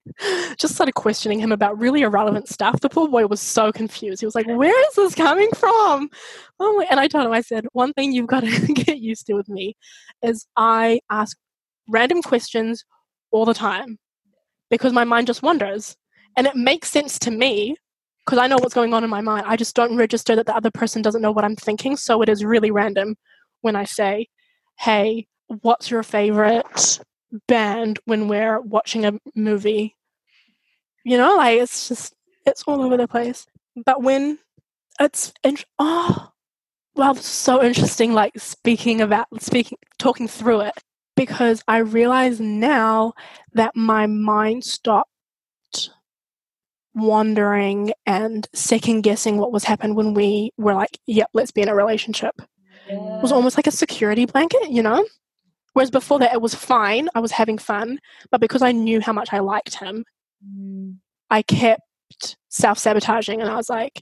just started questioning him about really irrelevant stuff. The poor boy was so confused. He was like, Where is this coming from? Oh. And I told him, I said, One thing you've got to get used to with me is I ask random questions all the time because my mind just wanders. And it makes sense to me because I know what's going on in my mind. I just don't register that the other person doesn't know what I'm thinking. So it is really random when I say, Hey, what's your favorite band when we're watching a movie? You know, like it's just, it's all over the place. But when it's, in- oh, wow, so interesting, like speaking about, speaking, talking through it, because I realize now that my mind stopped wandering and second guessing what was happened when we were like, yep, let's be in a relationship. It was almost like a security blanket, you know? Whereas before that, it was fine. I was having fun. But because I knew how much I liked him, Mm. I kept self sabotaging. And I was like,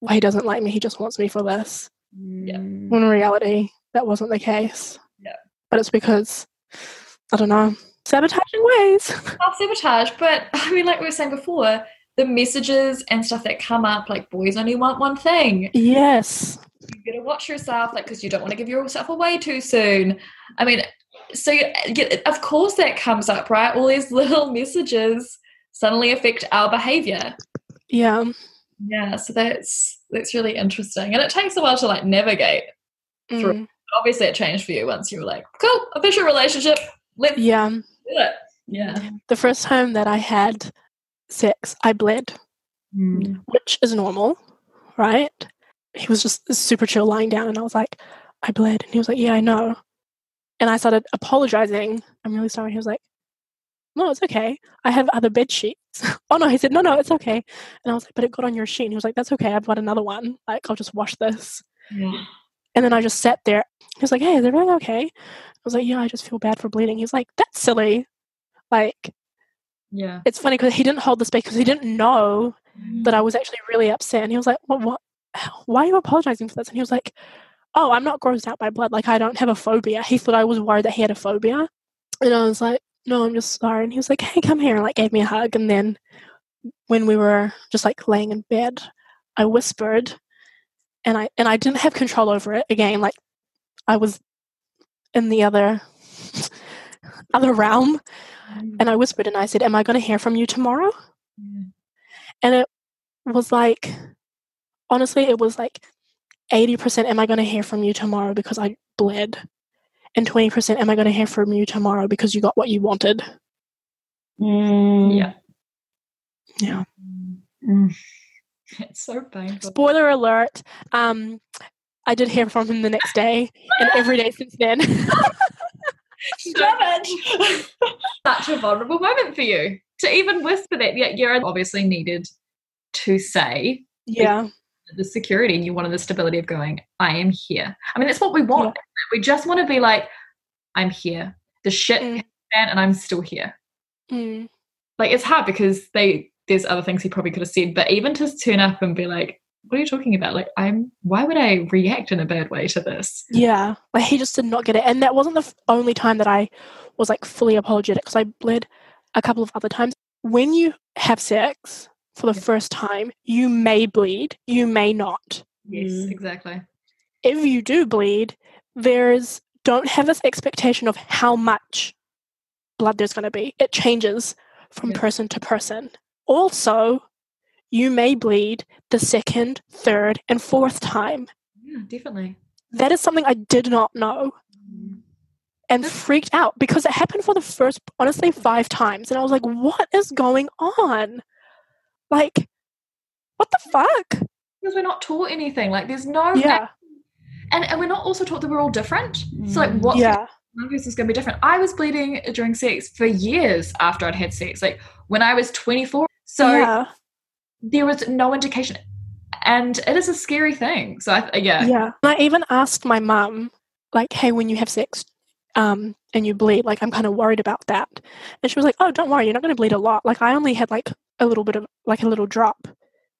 well, he doesn't like me. He just wants me for this. Yeah. When in reality, that wasn't the case. Yeah. But it's because, I don't know, sabotaging ways. Self sabotage, but I mean, like we were saying before, the messages and stuff that come up, like boys only want one thing. yes. You gotta watch yourself, like, because you don't want to give yourself away too soon. I mean, so yeah, of course that comes up, right? All these little messages suddenly affect our behavior. Yeah. Yeah, so that's that's really interesting, and it takes a while to like navigate. Mm. Obviously, it changed for you once you were like, "Cool, official relationship. Let's Yeah. do it." Yeah. The first time that I had sex, I bled, Mm. which is normal, right? He was just super chill lying down, and I was like, I bled. And he was like, Yeah, I know. And I started apologizing. I'm really sorry. He was like, No, it's okay. I have other bed sheets. oh, no. He said, No, no, it's okay. And I was like, But it got on your sheet. And he was like, That's okay. I've got another one. Like, I'll just wash this. Yeah. And then I just sat there. He was like, Hey, is everything okay? I was like, Yeah, I just feel bad for bleeding. He was like, That's silly. Like, Yeah. it's funny because he didn't hold the space because he didn't know that mm. I was actually really upset. And he was like, what, what, why are you apologizing for this? And he was like, oh, I'm not grossed out by blood. Like, I don't have a phobia. He thought I was worried that he had a phobia. And I was like, no, I'm just sorry. And he was like, hey, come here. And like gave me a hug. And then when we were just like laying in bed, I whispered and I, and I didn't have control over it again. Like I was in the other, other realm. Mm-hmm. And I whispered and I said, am I going to hear from you tomorrow? And it was like, honestly, it was like 80% am I going to hear from you tomorrow because I bled? And 20% am I going to hear from you tomorrow because you got what you wanted? Mm. Yeah. Yeah. Mm. It's so painful. Spoiler alert. Um, I did hear from him the next day and every day since then. Stop! Such a vulnerable moment for you to even whisper that. Yeah, you're obviously needed to say yeah. The security and you wanted the stability of going, I am here. I mean, that's what we want. We just want to be like, I'm here. The shit Mm. hit the fan and I'm still here. Mm. Like it's hard because they there's other things he probably could have said, but even to turn up and be like, what are you talking about? Like, I'm why would I react in a bad way to this? Yeah. Like he just did not get it. And that wasn't the f- only time that I was like fully apologetic because I bled a couple of other times. When you have sex for the Yeah. first time, you may bleed, you may not. Yes, Mm. exactly. if you do bleed, there's don't have this expectation of how much blood there's going to be. It changes from Yeah. person to person. Also, you may bleed the second, third, and fourth time. Yeah, definitely. That is something I did not know and freaked out because it happened for the first, honestly, five times. And I was like, what is going on? Like, what the fuck? Because we're not taught anything. Like there's no Yeah. and, and we're not also taught that we're all different. So like what's Yeah. one person's going to be different. I was bleeding during sex for years after I'd had sex, like when I was 24. So yeah. there was no indication. And it is a scary thing. So, I, yeah. Yeah. And I even asked my mum, like, hey, when you have sex um, and you bleed, like, I'm kind of worried about that. And she was like, oh, don't worry, you're not going to bleed a lot. Like, I only had like a little bit of, like, a little drop.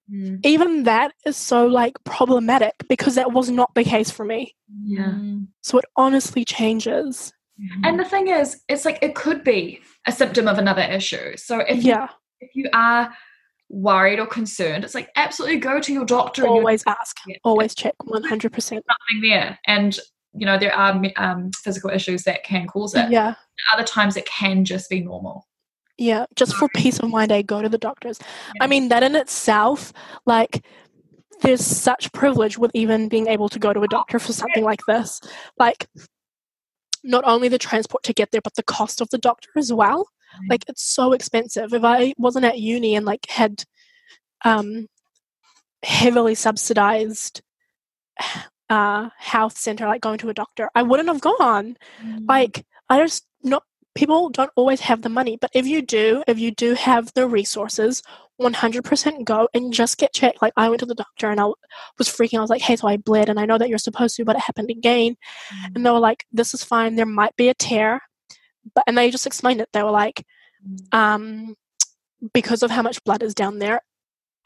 Mm. even that is so like problematic because that was not the case for me. Yeah. Mm. So it honestly changes. And the thing is, it's like it could be a symptom of another issue. So if you, Yeah, if you are worried or concerned, it's like absolutely go to your doctor. and always ask, always check 100%. Nothing there, and you know there are um, physical issues that can cause it. Yeah, Other times it can just be normal. yeah, just for peace of mind, I go to the doctors. I mean, that in itself, like, there's such privilege with even being able to go to a doctor for something like this. Like, not only the transport to get there, but the cost of the doctor as well. Mm. Like, it's so expensive. If I wasn't at uni and like had um, heavily subsidized uh, health center, like going to a doctor, I wouldn't have gone. Mm. Like, I just not people don't always have the money, but if you do, if you do have the resources, 100% go and just get checked. Like, I went to the doctor and I was freaking. I was like, hey, so I bled, and I know that you're supposed to, but it happened again. And they were like, this is fine. There might be a tear, but and they just explained it. They were like, um, because of how much blood is down there,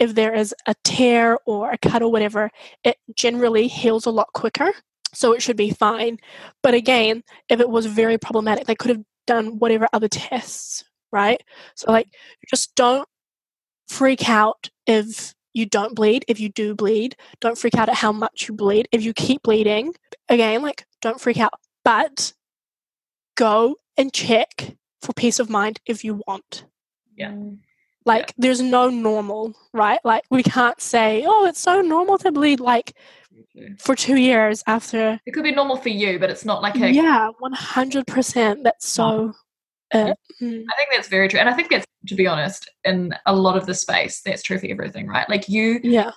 if there is a tear or a cut or whatever, it generally heals a lot quicker. So it should be fine. But again, if it was very problematic, they could have done whatever other tests, right? So, like, just don't freak out if you don't bleed. If you do bleed, don't freak out at how much you bleed. If you keep bleeding, again, like, don't freak out. But go and check for peace of mind if you want. Yeah. Mm. Like, there's no normal, right? Like, we can't say, oh, it's so normal to bleed, like, for two years after. It could be normal for you, but it's not like a. Yeah, 100%. That's so. Uh, mm, I think that's very true, and I think that's to be honest, in a lot of the space, that's true for everything, right? Like you yeah.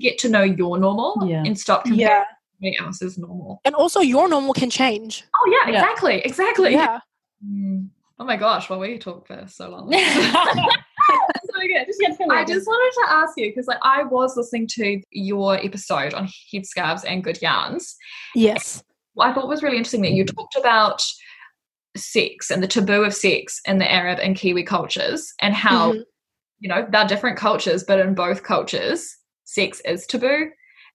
get to know your normal Yeah. and stop comparing Yeah. everything else is normal. And also, your normal can change. Oh yeah, Yeah. exactly, exactly. Yeah. Mm. Oh my gosh, well we talked for so long. so good. Just get I just wanted to ask you because like I was listening to your episode on headscarves and good yarns. Yes. I thought was really interesting that you talked about sex and the taboo of sex in the Arab and Kiwi cultures and how Mhm. you know they're different cultures, but in both cultures, sex is taboo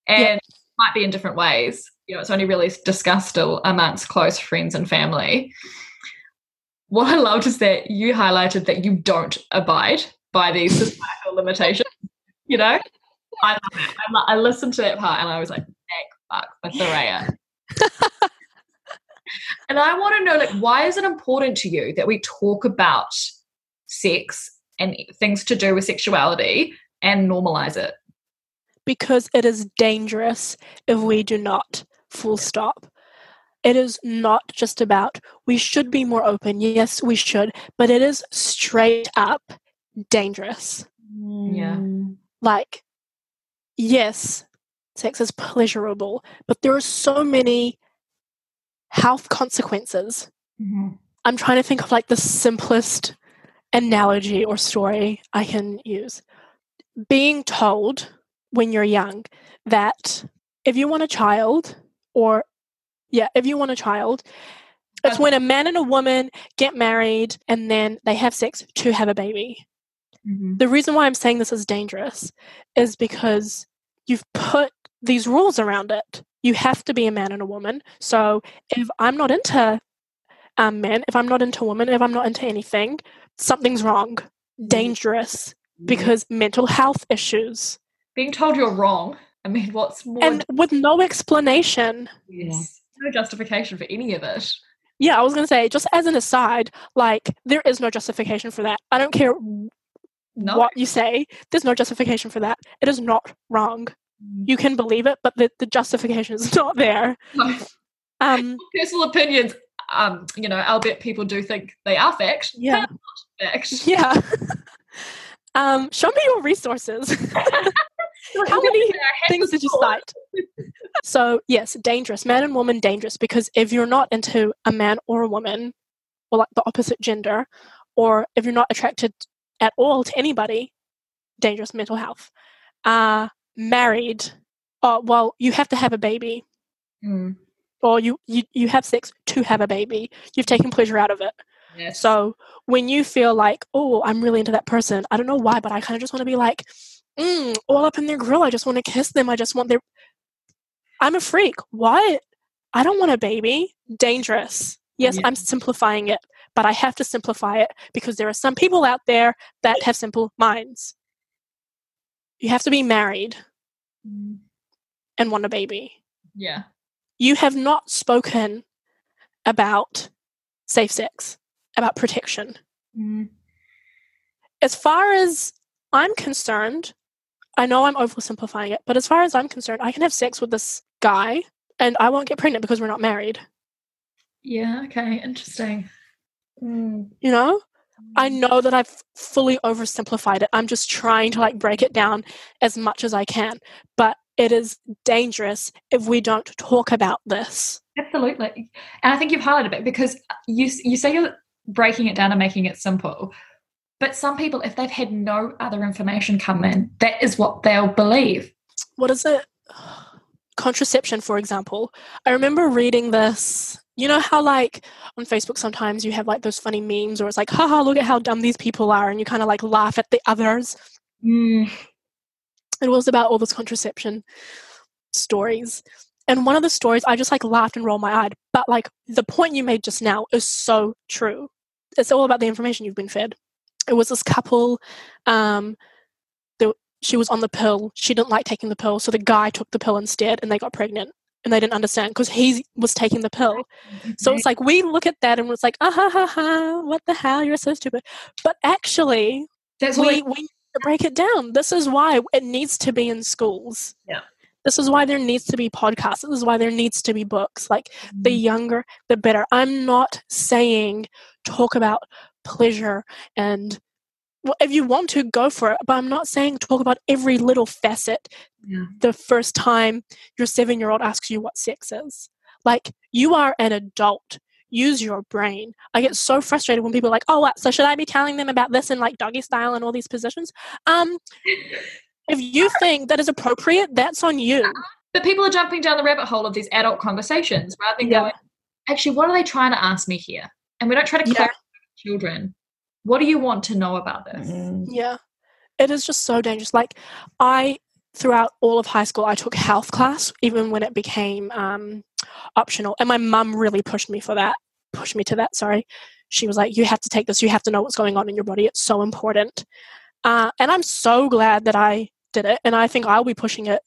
and Yeah. might be in different ways. You know, it's only really discussed amongst close friends and family. What I loved is that you highlighted that you don't abide by these societal limitations. You know, I love it. I, I listened to that part and I was like, "Thank fuck for Thoraya." and I want to know, like, why is it important to you that we talk about sex and things to do with sexuality and normalize it? Because it is dangerous if we do not. Full stop. It is not just about we should be more open. Yes, we should. But it is straight up dangerous. Yeah. Mm. Like, yes, sex is pleasurable, but there are so many health consequences mm-hmm. I'm trying to think of like the simplest analogy or story I can use. Being told when you're young that if you want a child, or yeah, if you want a child, it's Okay. when a man and a woman get married and then they have sex to have a baby. Mm-hmm. The reason why I'm saying this is dangerous is because you've put these rules around it. You have to be a man and a woman. So if I'm not into um, men, if I'm not into women, if I'm not into anything, something's wrong. Mm-hmm. Dangerous mm-hmm. because mental health issues. Being told you're wrong. I mean, what's more? And with no explanation. yes, no justification for any of it. Yeah, I was going to say, just as an aside, like, there is no justification for that. I don't care No. what you say, there's no justification for that. It is not wrong. You can believe it, but the, the justification is not there. No. Um, Personal opinions. Um, you know, I'll bet people do think they are fact. yeah, Fact. yeah. um, show me your resources. How many things did you cite? So, yes, dangerous. Man and woman, dangerous. Because if you're not into a man or a woman, or like the opposite gender, or if you're not attracted at all to anybody, dangerous mental health. Uh, married, oh, well, you have to have a baby, Mm, or you, you, you have sex to have a baby. You've taken pleasure out of it. yes. So when you feel like, oh, I'm really into that person, I don't know why, but I kind of just want to be like, mm, all up in their grill. I just want to kiss them. I just want their. I'm a freak. What? I don't want a baby. Dangerous. Yes, Yeah. I'm simplifying it, but I have to simplify it because there are some people out there that have simple minds. You have to be married mm. and want a baby. Yeah. You have not spoken about safe sex, about protection. Mm. As far as I'm concerned, I know I'm oversimplifying it, but as far as I'm concerned, I can have sex with this guy and I won't get pregnant because we're not married. Yeah, okay, interesting. Mm. You know? I mm. know that I've fully oversimplified it. I'm just trying to like break it down as much as I can. But it is dangerous if we don't talk about this. Absolutely. And I think you've highlighted it because uh, you you say you're breaking it down and making it simple. But some people, if they've had no other information come in, that is what they'll believe. What is it? Contraception, for example. I remember reading this. You know how, like, on Facebook sometimes you have like those funny memes or it's like, haha, look at how dumb these people are. And you kind of like laugh at the others. It was about all those contraception stories. And one of the stories, I just like laughed and rolled my eye. But like the point you made just now is so true. It's all about the information you've been fed. It was this couple, um, she was on the pill. She didn't like taking the pill. So the guy took the pill instead and they got pregnant. And they didn't understand because he was taking the pill. So it's like we look at that and it's like, ah ha ha ha, what the hell? You're so stupid. But actually, that's we, we need to break it down. This is why it needs to be in schools. Yeah. This is why there needs to be podcasts. This is why there needs to be books. Like the younger, the better. I'm not saying talk about pleasure and if you want to go for it, but I'm not saying talk about every little facet Yeah. the first time your seven year old asks you what sex is. Like you are an adult. Use your brain. I get so frustrated when people are like, oh, what? So should I be telling them about this in like doggy style and all these positions? Um, if you think that is appropriate, that's on you. But people are jumping down the rabbit hole of these adult conversations rather than Yeah. going, actually, what are they trying to ask me here? And we don't try to Yeah. clarify with children. What do you want to know about this? Yeah. It is just so dangerous. Like I throughout all of high school I took health class even when it became um optional and my mum really pushed me for that. Pushed me to that, sorry. She was like you have to take this. You have to know what's going on in your body. It's so important. Uh, and I'm so glad that I did it and I think I'll be pushing it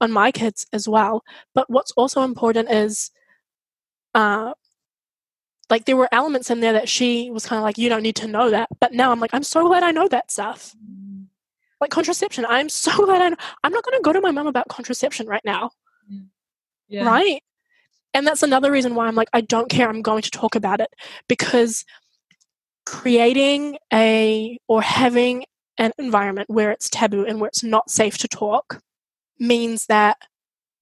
on my kids as well. But what's also important is uh like there were elements in there that she was kind of like you don't need to know that. But now i'm like i'm so glad i know that stuff. Like contraception. I'm so glad i know i'm not going to go to my mom about contraception right now. Yeah. right? And that's another reason why i'm like i don't care. I'm going to talk about it. Because creating a or having an environment where it's taboo and where it's not safe to talk means that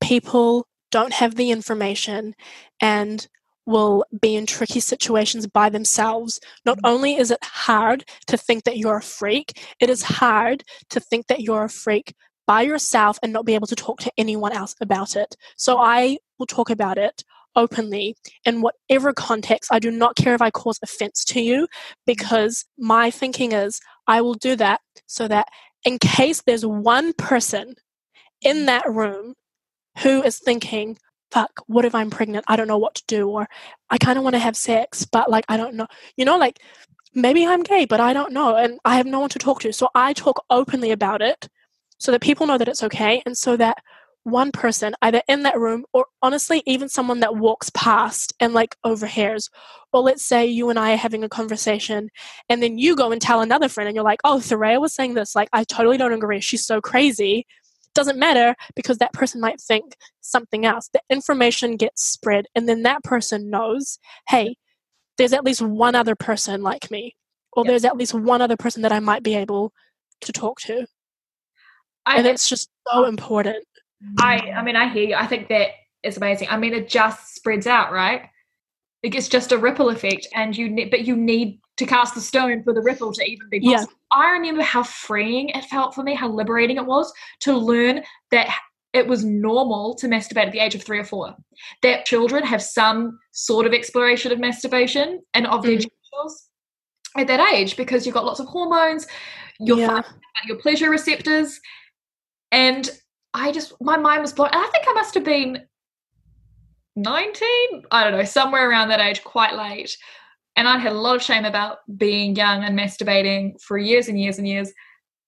people don't have the information and will be in tricky situations by themselves. Not mm-hmm. only is it hard to think that you're a freak, it is hard to think that you're a freak by yourself and not be able to talk to anyone else about it. So I will talk about it openly in whatever context. I do not care if I cause offense to you mm-hmm. because my thinking is I will do that so that in case there's one person in mm-hmm. that room who is thinking, fuck, what if I'm pregnant? I don't know what to do. Or I kind of want to have sex, but like, I don't know. You know, like maybe I'm gay, but I don't know. And I have no one to talk to. So I talk openly about it so that people know that it's okay. And so that one person, either in that room or honestly, even someone that walks past and like overhears, or let's say you and I are having a conversation and then you go and tell another friend and you're like, oh, Thoraya was saying this. Like, I totally don't agree. She's so crazy doesn't matter because that person might think something else. The information gets spread, and then that person knows, hey, there's at least one other person like me, or Yeah. there's at least one other person that I might be able to talk to. I, And it's just so important. I, I mean, I hear you. I think that is amazing. I mean, it just spreads out, right? It gets just a ripple effect, and you, ne- but you need to cast the stone for the ripple to even be Yeah. I remember how freeing it felt for me, how liberating it was to learn that it was normal to masturbate at the age of three or four. That children have some sort of exploration of masturbation and of their Mm. genitals. at that age because you've got lots of hormones, you're Yeah. your pleasure receptors. And I just, my mind was blown. And I think I must have been 19, I don't know, somewhere around that age, quite late. And I had a lot of shame about being young and masturbating for years and years and years.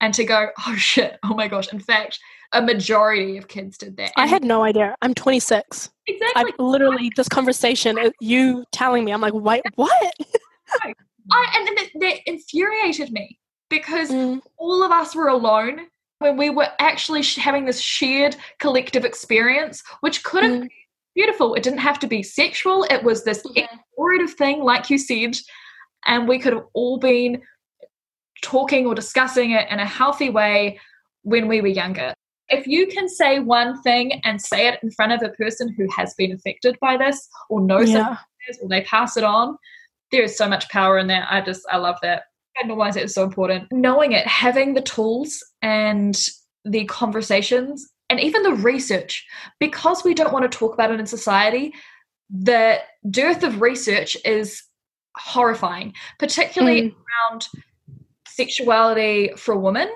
And to go, oh shit, oh my gosh. In fact, a majority of kids did that. I had no idea. I'm 26. exactly. I've literally this conversation, uh, you telling me, I'm like, wait, what? I, and, and that, that infuriated me because Mm, all of us were alone when we were actually having this shared collective experience, which could have Mm. Beautiful. It didn't have to be sexual, it was this Yeah. explorative thing, like you said, and we could have all been talking or discussing it in a healthy way when we were younger. If you can say one thing and say it in front of a person who has been affected by this or knows yeah. has, or they pass it on, there is so much power in that. I just, I love that. Know why it's so important. Knowing it, having the tools and the conversations and even the research, because we don't want to talk about it in society, the dearth of research is horrifying, particularly Mm. around sexuality for women.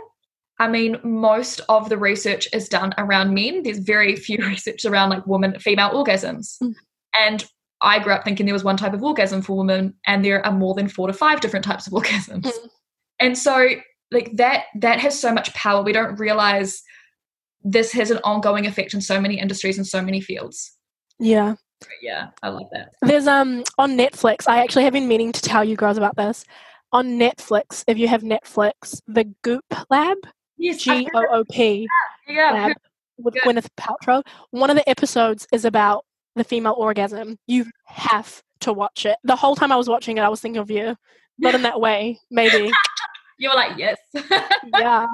I mean, most of the research is done around men. There's very few research around like women, female orgasms. Mm. And I grew up thinking there was one type of orgasm for women, and there are more than four to five different types of orgasms. Mm. And so, like that, that has so much power. We don't realize this has an ongoing effect in so many industries and so many fields. Yeah. But yeah, I love that. There's um on Netflix. I actually have been meaning to tell you girls about this. On Netflix, if you have Netflix, the Goop Lab, Yes, G O O P yeah, Lab with Good. Gwyneth Paltrow. One of the episodes is about the female orgasm. You have to watch it. The whole time I was watching it, I was thinking of you. Not in that way, maybe. you were like yes. yeah.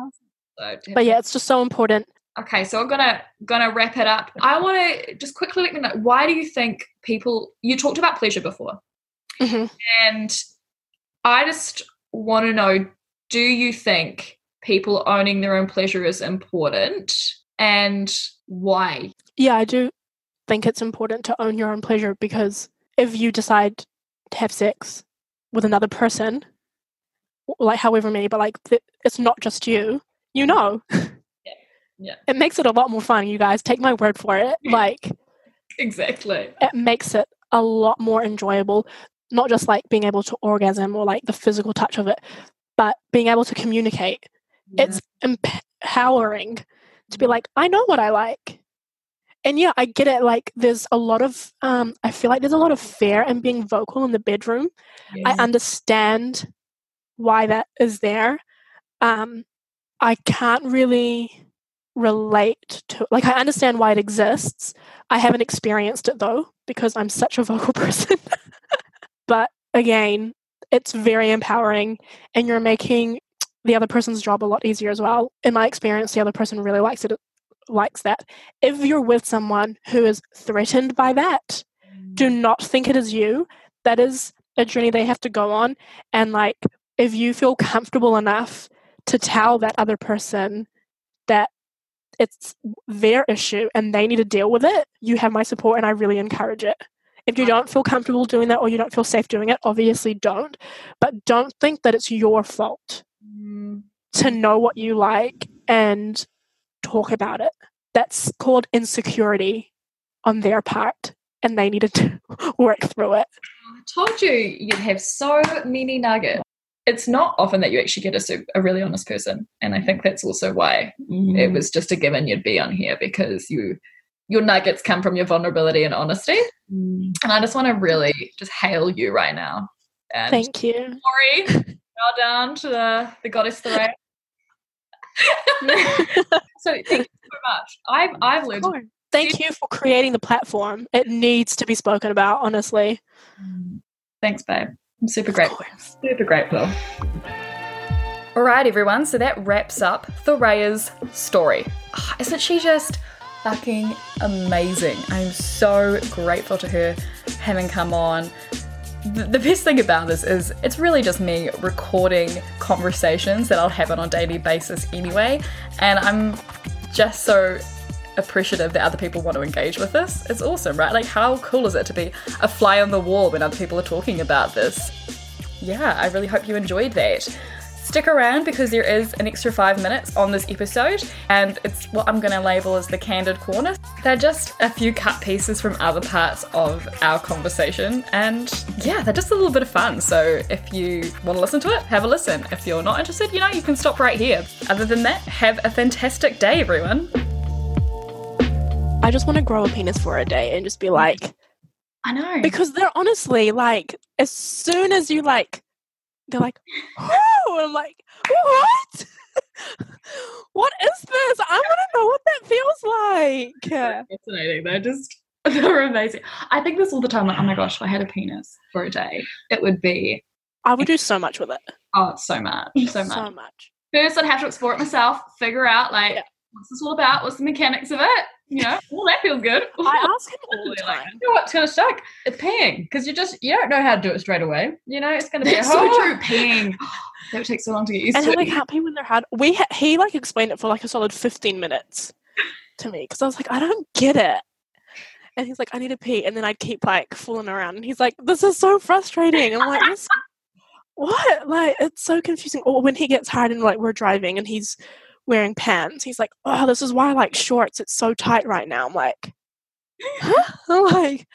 So, But yeah, it's just so important. Okay, so I'm gonna gonna wrap it up. I want to just quickly let me know why do you think people? You talked about pleasure before, Mhm. and I just want to know: Do you think people owning their own pleasure is important, and why? Yeah, I do think it's important to own your own pleasure because if you decide to have sex with another person, like however many, but like it's not just you, you know. Yeah. It makes it a lot more fun, you guys. Take my word for it. Like, Exactly. it makes it a lot more enjoyable. Not just like being able to orgasm or like the physical touch of it, but being able to communicate. It's empowering to be like, I know what I like. And yeah, I get it. Like, there's a lot of, um, I feel like there's a lot of fear in being vocal in the bedroom. I understand why that is there. Um, I can't really relate to, like, I understand why it exists. I haven't experienced it though, because I'm such a vocal person. but again, it's very empowering, and you're making the other person's job a lot easier as well. In my experience, the other person really likes it, likes that. If you're with someone who is threatened by that, do mm. not think it is you. That is a journey they have to go on. And like, if you feel comfortable enough to tell that other person that it's their issue and they need to deal with it, you have my support and I really encourage it. If you don't feel comfortable doing that or you don't feel safe doing it, obviously don't. But don't think that it's your fault Mm, to know what you like and talk about it. That's called insecurity on their part, and they needed to work through it. I told you you'd have so many nuggets. It's not often that you actually get a, a really honest person, and I think that's also why Mm. it was just a given you'd be on here because you your nuggets come from your vulnerability and honesty. Mm. And I just want to really just hail you right now. And Thank you. Sorry, bow down to the, the goddess Thoraya. so thank you so much. I've I've learned. Thank you for creating the platform. It needs to be spoken about, honestly. Thanks, babe. I'm super grateful. Super grateful. All right, everyone. So that wraps up Thoraya's story. Ah, isn't she just fucking amazing? I'm so grateful to her having come on. The, the best thing about this is it's really just me recording conversations that I'll have on a daily basis anyway, and I'm just so appreciative that other people want to engage with this. It's awesome, right? Like, how cool is it to be a fly on the wall when other people are talking about this? yeah, I really hope you enjoyed that. Stick around because there is an extra five minutes on this episode, and it's what I'm going to label as the candid corner. They're just a few cut pieces from other parts of our conversation, and yeah, they're just a little bit of fun. So if you want to listen to it, have a listen. If you're not interested, you know, you can stop right here. Other than that, have a fantastic day, everyone. I just want to grow a penis for a day and just be like, I know. because they're honestly like, as soon as you like, they're like, oh, I'm like, what? what is this? I want to know what that feels like. fascinating. They're just they're amazing. I think this all the time. Like, oh my gosh, if I had a penis for a day, it would be I would do so much with it. oh so much, so much. So much. First, I'd have to explore it myself, figure out like Yeah. what's this all about, what's the mechanics of it. You know, well that feels good. I ask him all the Literally, like, time. you know what's gonna suck? It's peeing because you just you don't know how to do it straight away. You know, it's gonna be That's a so true. Peeing. That would take so long to get used to. And to. how they can't pee when they're hard. We ha- he like explained it for like a solid fifteen minutes to me because I was like, I don't get it. And he's like, I need to pee, and then I'd keep like fooling around, and he's like, This is so frustrating. I'm like, What? Like, it's so confusing. Or when he gets hard and like we're driving and he's wearing pants, he's like, Oh, this is why I like shorts. It's so tight right now. I'm like, huh? Like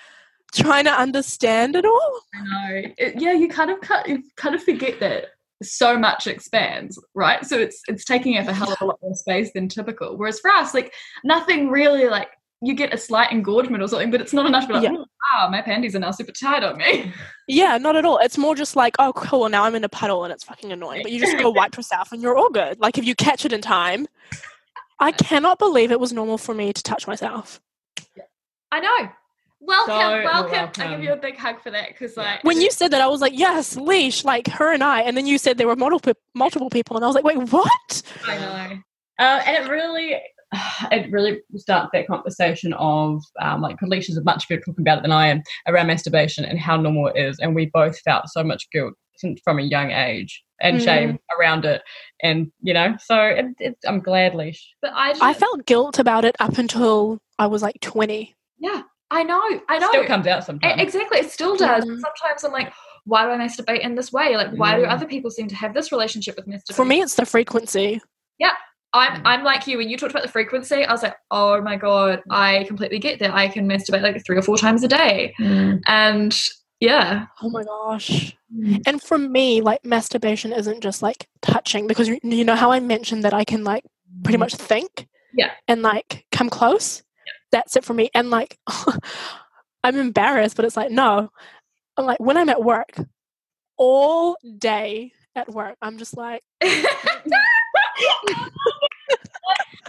trying to understand it all. I know. It- yeah, you kind of cut, you kind of forget that so much expands, right? So it's it's taking up a hell of a lot more space than typical. Whereas for us, like nothing really like you get a slight engorgement or something, but it's not enough to be like, Yeah. "Oh, wow, my panties are now super tight on me. Yeah, not at all. It's more just like, oh, cool, now I'm in a puddle and it's fucking annoying. But you just go wipe yourself and you're all good. Like, if you catch it in time. I cannot believe it was normal for me to touch myself. I know. Welcome, So welcome. I um, give you a big hug for that because like When you said that, I was like, yes, leash, like her and I. And then you said there were multiple multiple people, and I was like, wait, what? I know. Uh, and it really, it really starts that conversation of um, like Alicia's much better talking about it than I am around masturbation and how normal it is, and we both felt so much guilt from a young age and Mm. shame around it, and you know, so it, it, I'm glad, Leash. But I, just, I felt guilt about it up until I was like 20. Yeah, I know. I know. still comes out sometimes. Exactly, it still does. Mhm. Sometimes I'm like, why do I masturbate in this way? Like, why do Mm. other people seem to have this relationship with masturbation? For me, it's the frequency. I'm Mm. I'm like you. When you talked about the frequency, I was like, oh my god, I completely get that. I can masturbate like three or four times a day, Mm. and yeah, Oh my gosh. And for me, like masturbation isn't just like touching because you, you know how I mentioned that I can like pretty much think Yeah. and like come close. That's it for me. And like I'm embarrassed, but it's like no. I'm like when I'm at work, all day at work, I'm just like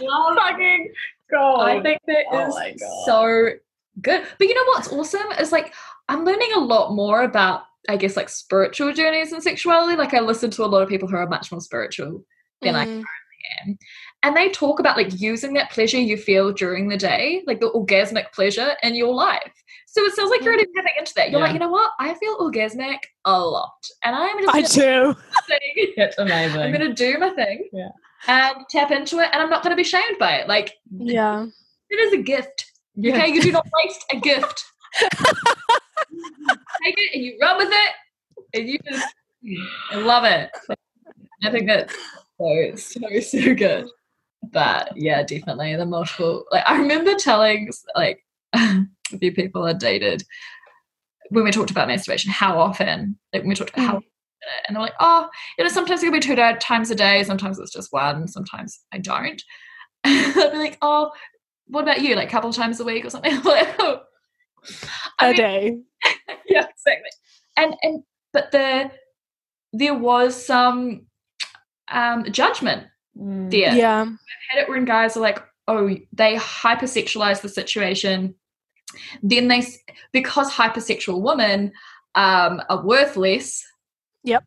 fucking God. I think that is Oh my God. so good. But you know what's awesome is like I'm learning a lot more about I guess like spiritual journeys and sexuality. Like I listen to a lot of people who are much more spiritual than I mm, am. And they talk about like using that pleasure you feel during the day, like the orgasmic pleasure in your life. So it sounds like you're already tapping into that. You're like, you know what? I feel orgasmic a lot. And I'm just I gonna do. do my thing. It's amazing. I'm gonna do my thing. Yeah. And tap into it and I'm not gonna be shamed by it. Like Yeah. it is a gift. Yeah. Okay, you do not waste a gift. Take it and you run with it, and you just I love it. I think that's so so so good. But yeah, definitely the multiple. Like I remember telling like a few people I dated when we talked about masturbation, how often like when we talked about how And they're like, oh, you know, sometimes it'll be two times a day, sometimes it's just one, sometimes I don't. I'll be like, oh, what about you? Like a couple times a week or something? oh. A mean, day. yeah, exactly. And and but the there was some um judgment Mm. there. Yeah. I've had it when guys are like, oh, they hypersexualize the situation. Then they, because hypersexual women um, are worthless. Yep.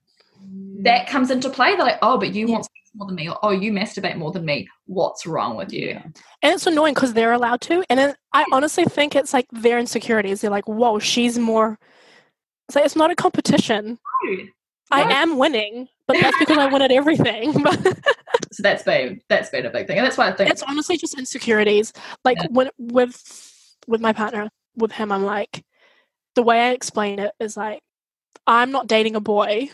That comes into play. They're like, oh, but you Yeah. want more than me, or oh, you masturbate more than me. What's wrong with you? Yeah. And it's annoying because they're allowed to. And then I honestly think it's like their insecurities. They're like, whoa, she's more. It's like, it's not a competition. I No. am winning, but that's because I win at everything. So that's been that's been a big thing, and that's why I think it's honestly just insecurities. Like Yeah. when with with my partner, with him, I'm like, the way I explain it is like, I'm not dating a boy.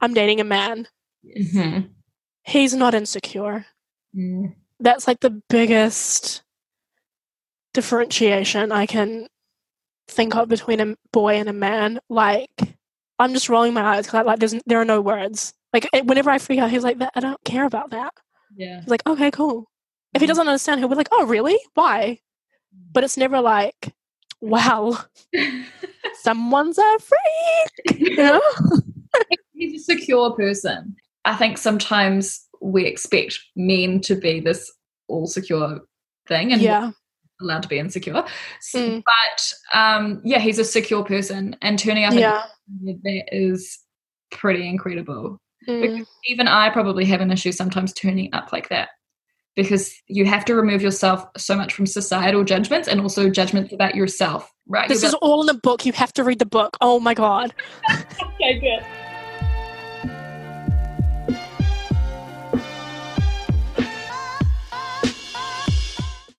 I'm dating a man. Mhm. He's not insecure. Mm. That's like the biggest differentiation I can think of between a boy and a man. Like, I'm just rolling my eyes because like, there's there are no words. Like, whenever I freak out, he's like, I don't care about that. Yeah. He's like, okay, cool. If he doesn't understand, he'll be like, oh, really? Why? But it's never like, wow, someone's a freak. You know? He's a secure person. I think sometimes we expect men to be this all secure thing and yeah. allowed to be insecure. S- Mm. But um, yeah, he's a secure person and turning up Yeah. that is pretty incredible. Mm. Even I probably have an issue sometimes turning up like that because you have to remove yourself so much from societal judgments and also judgments about yourself, right? This You're is all in the book. You have to read the book. Oh my god. Okay, good.